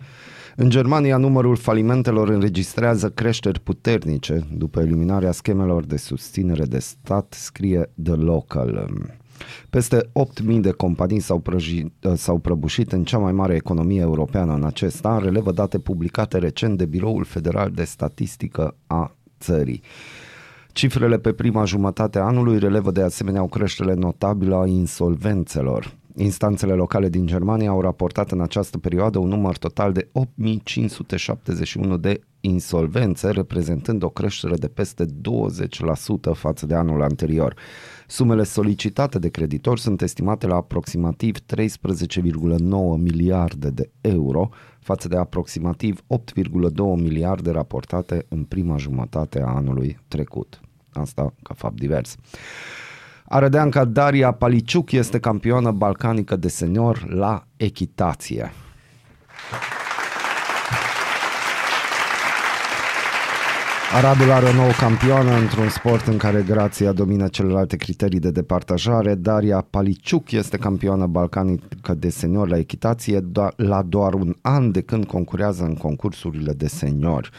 În Germania, numărul falimentelor înregistrează creșteri puternice după eliminarea schemelor de susținere de stat, scrie The Local. Peste 8.000 de companii s-au, prăji, s-au prăbușit în cea mai mare economie europeană în acest an, relevă date publicate recent de Biroul Federal de Statistică a țării. Cifrele pe prima jumătate a anului relevă de asemenea o creștere notabilă a insolvențelor. Instanțele locale din Germania au raportat în această perioadă un număr total de 8571 de insolvențe, reprezentând o creștere de peste 20% față de anul anterior. Sumele solicitate de creditori sunt estimate la aproximativ 13,9 miliarde de euro, față de aproximativ 8,2 miliarde raportate în prima jumătate a anului trecut. Asta ca fapt divers. Arădeanca Daria Paliciuc este campioană balcanică de senior la echitație. Aradul are o nouă campioană într-un sport în care grația domină celelalte criterii de departajare. Daria Paliciuc este campioană balcanică de senior la echitație do- la doar un an de când concurează în concursurile de senior.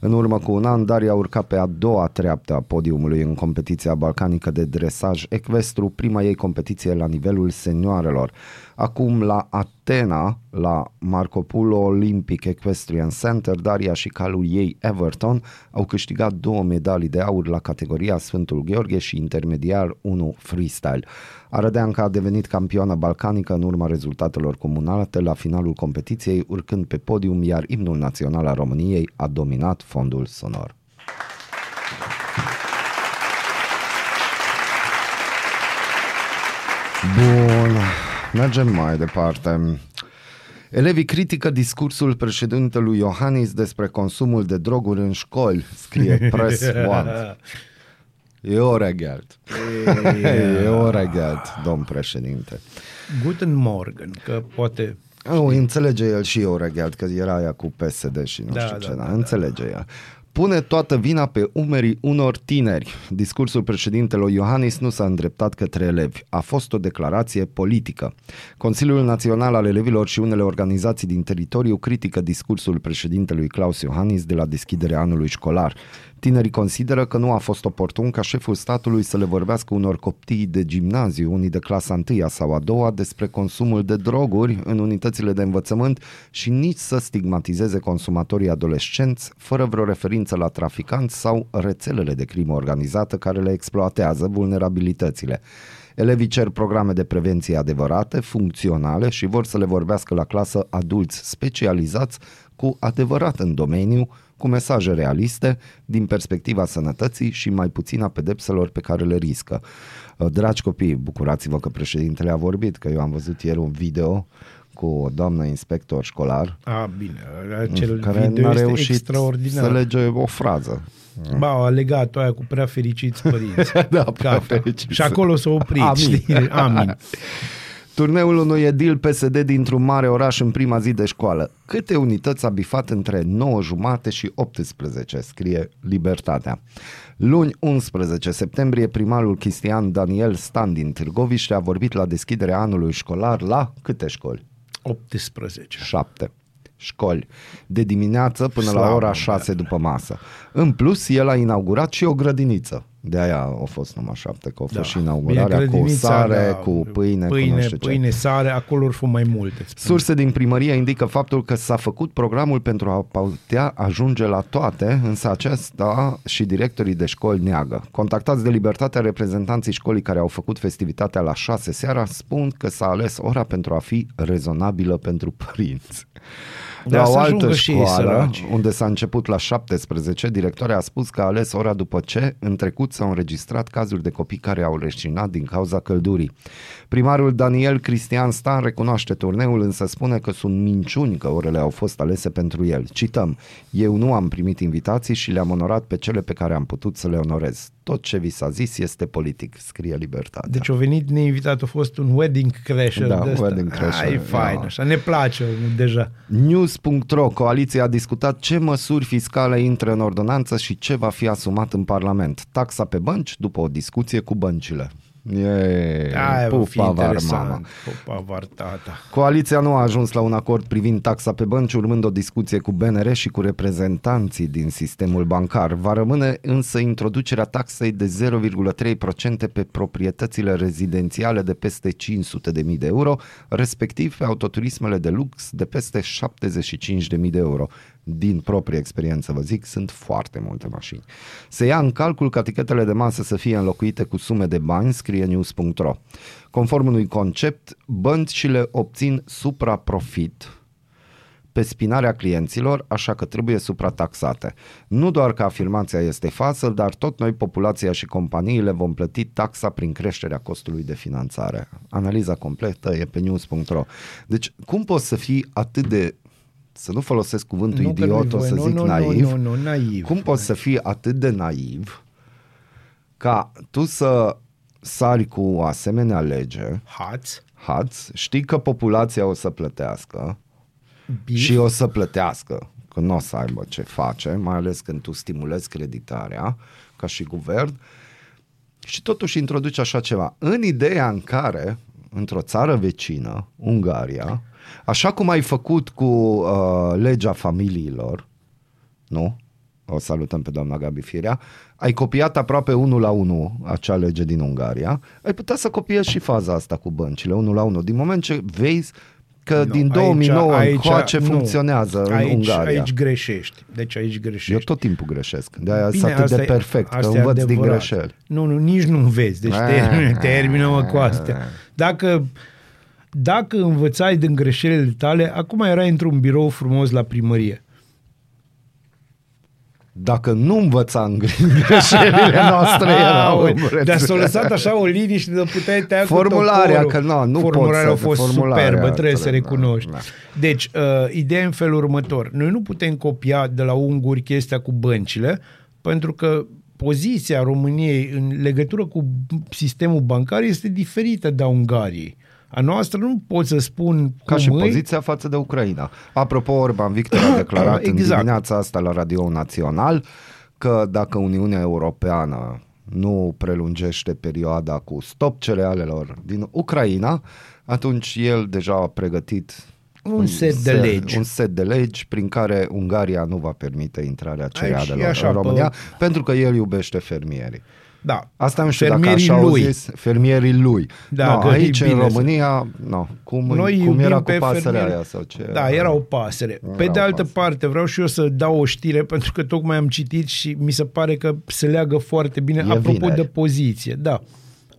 În urmă cu un an, Daria a urcat pe a doua treaptă a podiumului în competiția balcanică de dresaj ecvestru, prima ei competiție la nivelul senioarelor. Acum la Atena, la Marco Polo Olympic Equestrian Center, Daria și calul ei Everton au câștigat două medalii de aur la categoria Sfântul Gheorghe și intermediar 1 freestyle. Arădeanca a devenit campioană balcanică în urma rezultatelor comunale la finalul competiției, urcând pe podium, iar imnul național al României a dominat fondul sonor. Bun, mergem mai departe. Elevii critică discursul președintelui Iohannis despre consumul de droguri în școli, scrie [LAUGHS] Press One. Jó reggelt! Jó reggelt, domn președinte. Guten Morgen, că poate... Nu, înțelege el și eu reghelt, că era aia cu PSD și nu Da, știu da, ce, da, da, da, înțelege el. Pune toată vina pe umerii unor tineri. Discursul președintelui Iohannis nu s-a îndreptat către elevi. A fost o declarație politică. Consiliul Național al Elevilor și unele organizații din teritoriu critică discursul președintelui Claus Iohannis de la deschiderea anului școlar. Tinerii consideră că nu a fost oportun ca șeful statului să le vorbească unor copii de gimnaziu, unii de clasa 1 sau a doua, despre consumul de droguri în unitățile de învățământ și nici să stigmatizeze consumatorii adolescenți fără vreo referință la traficanți sau rețelele de crimă organizată care le exploatează vulnerabilitățile. Elevii cer programe de prevenție adevărate, funcționale și vor să le vorbească la clasă adulți specializați cu adevărat în domeniu, cu mesaje realiste din perspectiva sănătății și mai puțin a pedepselor pe care le riscă. Dragi copii, bucurați-vă că președintele a vorbit, că eu am văzut ieri un video cu o doamnă inspector școlar A, bine, acel care video n-a este reușit extraordinar. să lege o frază. Ba, a legat aia cu prea fericiți părinți. [LAUGHS] Da, prea Gata. fericiți. Și acolo s-a oprit, Amin. știi? Amin. [LAUGHS] Turneul unui edil PSD dintr-un mare oraș în prima zi de școală. Câte unități a bifat între 9 jumate și 18, scrie Libertatea. Luni 11 septembrie, primarul Cristian Daniel Stan din Târgoviște a vorbit la deschiderea anului școlar la câte școli? 18. 7 școli de dimineață până la Slavă ora 6 după masă. În plus, el a inaugurat și o grădiniță. De aia au fost numai șapte, că au fost și inaugurarea cu grădinița, sare, da, cu pâine, pâine, cu nu știu ce. pâine, sare, acolo or fi mai multe. spun. Surse din primărie indică faptul că s-a făcut programul pentru a putea ajunge la toate, însă acesta și directorii de școli neagă. Contactați de Libertatea, reprezentanții școlii care au făcut festivitatea la 6 seara spun că s-a ales ora pentru a fi rezonabilă pentru părinți. Da, la să o altă ajungă și ei școală, săraci. unde s-a început la 17, directoarea a spus că a ales ora după ce, în trecut, s-au înregistrat cazuri de copii care au reșinat din cauza căldurii. Primarul Daniel Cristian Stan recunoaște turneul, însă spune că sunt minciuni că orele au fost alese pentru el. Cităm, eu nu am primit invitații și le-am onorat pe cele pe care am putut să le onorez. Tot ce vi s-a zis este politic, scrie Libertatea. Deci a venit neinvitat, a fost un wedding crasher Da, de ăsta. wedding crasher, Ah, e fain, da. așa, ne place deja. News.ro, coaliția a discutat ce măsuri fiscale intră în ordonanță și ce va fi asumat în Parlament. Taxa pe bănci după o discuție cu băncile. E, Aia va fi pupa var mama. interesant. Pupa var tata. Coaliția nu a ajuns la un acord privind taxa pe bănci, urmând o discuție cu BNR și cu reprezentanții din sistemul bancar. Va rămâne însă introducerea taxei de 0,3% pe proprietățile rezidențiale de peste 500.000 de euro, respectiv pe autoturismele de lux de peste 75.000 de euro. Din proprie experiență vă zic, sunt foarte multe mașini. Se ia în calcul ca tichetele de masă să fie înlocuite cu sume de bani, scrie news.ro. Conform unui concept, băncile obțin supraprofit pe spinarea clienților, așa că trebuie suprataxate. Nu doar că afirmația este falsă, dar tot noi, populația și companiile, vom plăti taxa prin creșterea costului de finanțare. Analiza completă e pe news.ro. Deci, cum poți să fii atât de să nu folosesc cuvântul Nu că idiot, nu-i o voie. să Nu, zic nu, nu, naiv. nu, nu, naiv. Cum poți să fii atât de naiv ca tu să sari cu o asemenea lege, Hați, hați, știi că populația o să plătească bif, și o să plătească că nu o să aibă ce face, mai ales când tu stimulezi creditarea ca și guvern și totuși introduce așa ceva. În ideea în care, într-o țară vecină, Ungaria, așa cum ai făcut cu uh, legea familiilor, nu? O salutăm pe doamna Gabi Firea. Ai copiat aproape 1 la 1 acea lege din Ungaria. Ai putea să copiezi și faza asta cu băncile, 1 la 1. Din moment ce vezi că Nu, din aici- 2009 aici- încoace nu. funcționează în aici, Ungaria. Aici greșești. Deci aici greșești. Eu tot timpul greșesc. De aia sunt Bine, atât asta de e- perfect, că asta e învăț din adevărat. greșeli. Nu, nu, nici nu înveți. Deci termină, termină-mă cu astea. Dacă, dacă învățai din greșelile tale, acum erai într-un birou frumos la primărie. Dacă nu învățam gre- [LAUGHS] greșelile noastre [LAUGHS] erau Aole, îmbrețite. Dar s-a lăsat așa o liniște de puteai tăia cu Formularea, toporul. că nu, nu pot Formularea să- a fost formularea superbă, trebuie să trebuie, recunoști. da, da. Deci, uh, ideea e în felul următor. Noi nu putem copia de la unguri chestia cu băncile, pentru că poziția României în legătură cu sistemul bancar este diferită de a Ungariei. A noastră nu pot să spun Ca cum și îi, poziția față de Ucraina. Apropo, Orban Victor a [CLEARS THROAT] declarat în Exact. dimineața asta la Radio Național că dacă Uniunea Europeană nu prelungește perioada cu stop cerealelor din Ucraina, atunci el deja a pregătit Un set de legi. un set de legi prin care Ungaria nu va permite intrarea cerealelor e așa, în România, pe- pentru că el iubește fermierii. Da. Asta nu știu dacă Fermierii așa au lui. zis fermierii lui. Da, no, că e aici în bine să- România, no, cum, Noi cum iubim era cu pe pasărea fermieri. aia sau ce? Da, era o pasăre. Era Pe de o altă pasăre. parte, vreau și eu să dau o știre, pentru că tocmai am citit și mi se pare că se leagă foarte bine, E apropo vineri. de poziție. Da.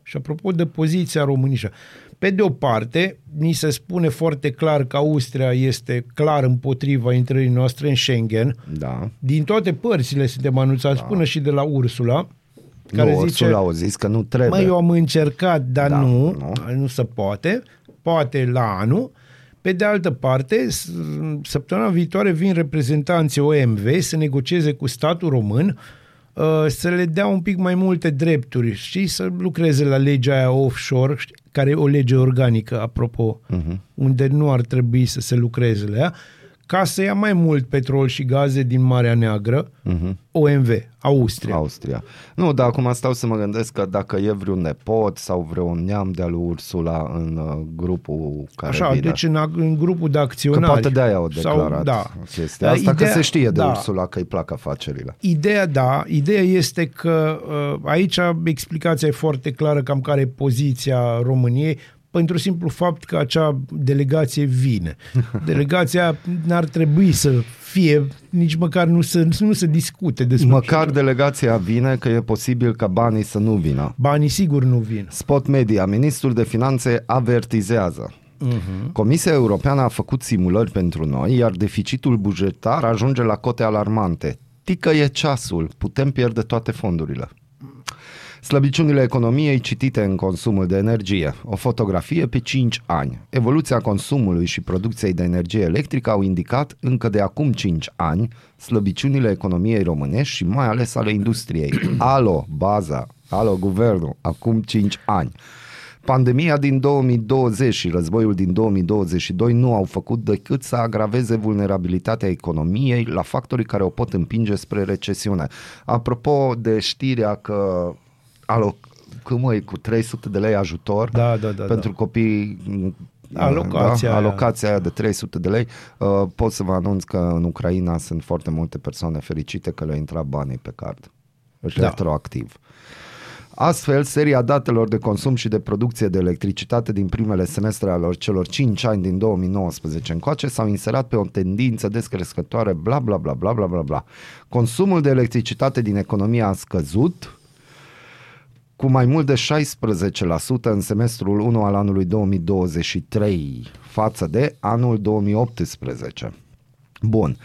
Și apropo de poziția românișă. Pe de o parte, ni se spune foarte clar că Austria este clar împotriva intrării noastre în Schengen. Da. Din toate părțile suntem anunțați, până și de la Ursula, care nu, zice... Ursula au zis că nu trebuie. Mă, eu am încercat, dar Da, nu, nu. nu, nu se poate, poate la anul. Pe de altă parte, s- săptămâna viitoare vin reprezentanții OMV să negocieze cu statul român uh, să le dea un pic mai multe drepturi și să lucreze la legea aia offshore, știi, care e o lege organică, apropo, uh-huh. unde nu ar trebui să se lucreze la ea, ca să ia mai mult petrol și gaze din Marea Neagră, uh-huh. OMV, Austria. Austria. Nu, dar acum stau să mă gândesc că dacă e vreun nepot sau vreun neam de-al lui Ursula în uh, grupul care Așa, vine. deci în, în grupul de Că acționari. poate de-aia au declarat Sau, da. chestia asta, Ideea- că se știe de da. Ursula că îi plac afacerile. Ideea, da, ideea este că uh, aici explicația e foarte clară cam care e poziția României pentru simplu fapt că acea delegație vine. [LAUGHS] Delegația n-ar trebui să fie, nici măcar nu să, nu să discute despre Măcar ce- delegația vine că e posibil ca banii să nu vină. Banii sigur nu vin. Spot Media, ministrul de finanțe avertizează. Uh-huh. Comisia Europeană a făcut simulări pentru noi, iar deficitul bugetar ajunge la cote alarmante. Tică e ceasul, putem pierde toate fondurile. Slăbiciunile economiei citite în consumul de energie. O fotografie pe 5 ani. Evoluția consumului și producției de energie electrică au indicat încă de acum 5 ani slăbiciunile economiei românești și mai ales ale industriei. [CLEARS THROAT] Alo, baza, alo, guvernul, acum 5 ani. Pandemia din 2020 și războiul din 2022 nu au făcut decât să agraveze vulnerabilitatea economiei la factorii care o pot împinge spre recesiune. Apropo de știrea că alo, cum măi, cu 300 de lei ajutor Da, da, da, pentru da. copii Alocația da, aia. alocația aia de 300 de lei uh, pot să vă anunț că în Ucraina sunt foarte multe persoane fericite că le-au intrat banii pe card Da. retroactiv Astfel, seria datelor de consum și de producție de electricitate din primele semestre ale celor 5 ani din 2019 încoace s-au inserat pe o tendință descrescătoare, bla bla bla bla bla bla bla. Consumul de electricitate din economie a scăzut cu mai mult de 16% în semestrul 1 al anului 2023 față de anul 2018. Bun.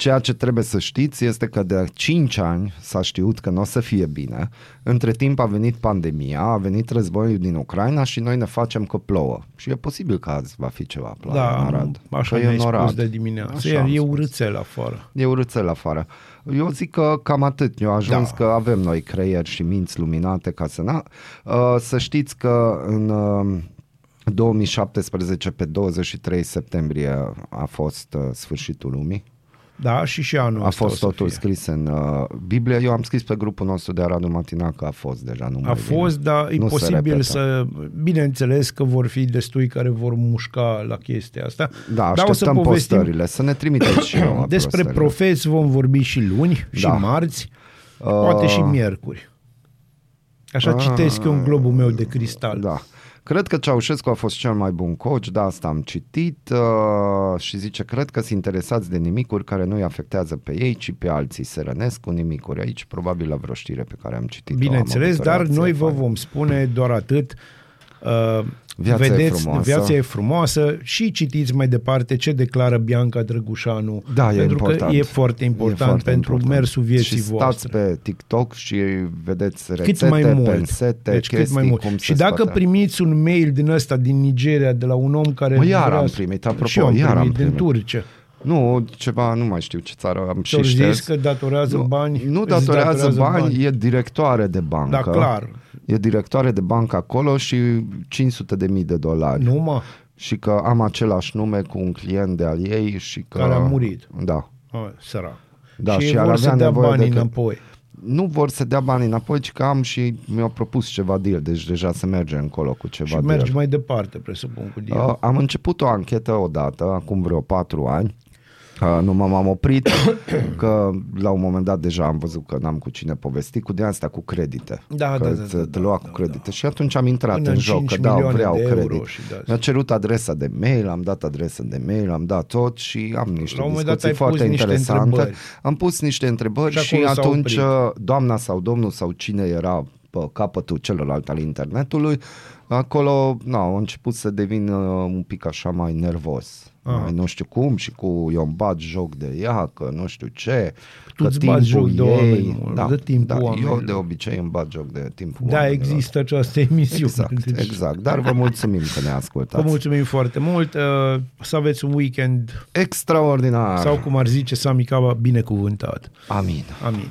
Ceea ce trebuie să știți este că de 5 ani s-a știut că nu o să fie bine. Între timp a venit pandemia, a venit războiul din Ucraina și noi ne facem că plouă. Și e posibil că azi va fi ceva ploaie Da, în Arad. așa Că mi-ai e în spus Arad. de dimineață. Așa Iar am e spus. urâțel afară. E urâțel afară. Eu zic că cam atât. Eu ajuns Da. că avem noi creieri și minți luminate ca să... Na, uh, să știți că în uh, 2017, pe 23 septembrie, a fost uh, sfârșitul lumii. Da, și și anul A ăsta fost o să totul fie. scris în uh, Biblie. Eu am scris pe grupul nostru de Aradul Matinal că a fost deja. Nu mai A vine. fost, dar e Nu se posibil repetă. să... Bineînțeles că vor fi destui care vor mușca la chestia asta. Da, Dar o să așteptăm povestim postările. Să ne trimiteți și [COUGHS] nouă Despre postările. profeți vom vorbi și luni, și Da. marți, poate și miercuri. Așa citesc eu în globul meu de cristal. Da. Cred că Ceaușescu a fost cel mai bun coach, da, asta am citit uh, și zice, cred că sunt interesați de nimicuri care nu îi afectează pe ei, ci pe alții. Se rănesc cu nimicuri aici, probabil la vreo știre pe care am citit Bineînțeles, dar noi vă vom spune doar atât. Uh, Viața e vedeți, frumoasă. viața e frumoasă și citiți mai departe ce declară Bianca Drăgușanu. Da, e pentru important. că e foarte important E foarte pentru important. mersul vieții și stați voastre. pe TikTok și vedeți rețete, cât mai mult. pensete, deci cât chestii, mai mult. cum Și se dacă scoate. primiți un mail din ăsta din Nigeria de la un om care Mă, iar vrea am să- primit, apropo, și eu am iar am primit, din primit. Turcia. Nu, ceva, nu mai știu ce țară am și Ți-au zis șters. că datorează nu, bani? Nu îți datorează, bani, e directoare de bancă. Da, clar. E directoare de bancă acolo și 500 de mii de dolari. Nu, mă. Și că am același nume cu un client de al ei și că... Care a murit. Da. Oh, sărac. Da, și, și ei ar vor să avea dea nevoie banii de că- înapoi. Nu vor să dea bani înapoi, ci că am și mi-au propus ceva deal, deci deja se merge încolo cu ceva Și deal. mergi mai departe, presupun, cu deal. Uh, am început o anchetă odată, acum vreo patru ani. Uh, nu m-am oprit [COUGHS] că la un moment dat deja am văzut că n-am cu cine povesti cu de asta cu credite. Da, că da, da, te, da, te da, lua da, cu credite da. și atunci am intrat Până în în joc 5 că da, milioane vreau de euro credit. și de astea. Mi-a cerut adresa de mail, am dat adresa de mail, am dat tot și am niște La un moment dat discuții ai pus foarte niște interesante. întrebări. Am pus niște întrebări Și și, acolo s-au atunci oprit. uh, doamna sau domnul sau cine era pe capătul celălalt al internetului, acolo na, au început să devin uh, un pic așa mai nervos. Ah. Mai nu știu cum și cu eu îmi bat joc de ea, că nu știu ce, Tu că îți bați joc de oameni, mă, da, de timpul da, eu oamenilor. de obicei îmi bat joc de timpul Da, oamenilor. există această emisiune. Exact, Deci, exact, dar vă mulțumim că ne Vă ascultați. mulțumim foarte mult. Uh, Să aveți un weekend Extraordinar! sau, cum ar zice Sami Caba, binecuvântat. Amin. Amin.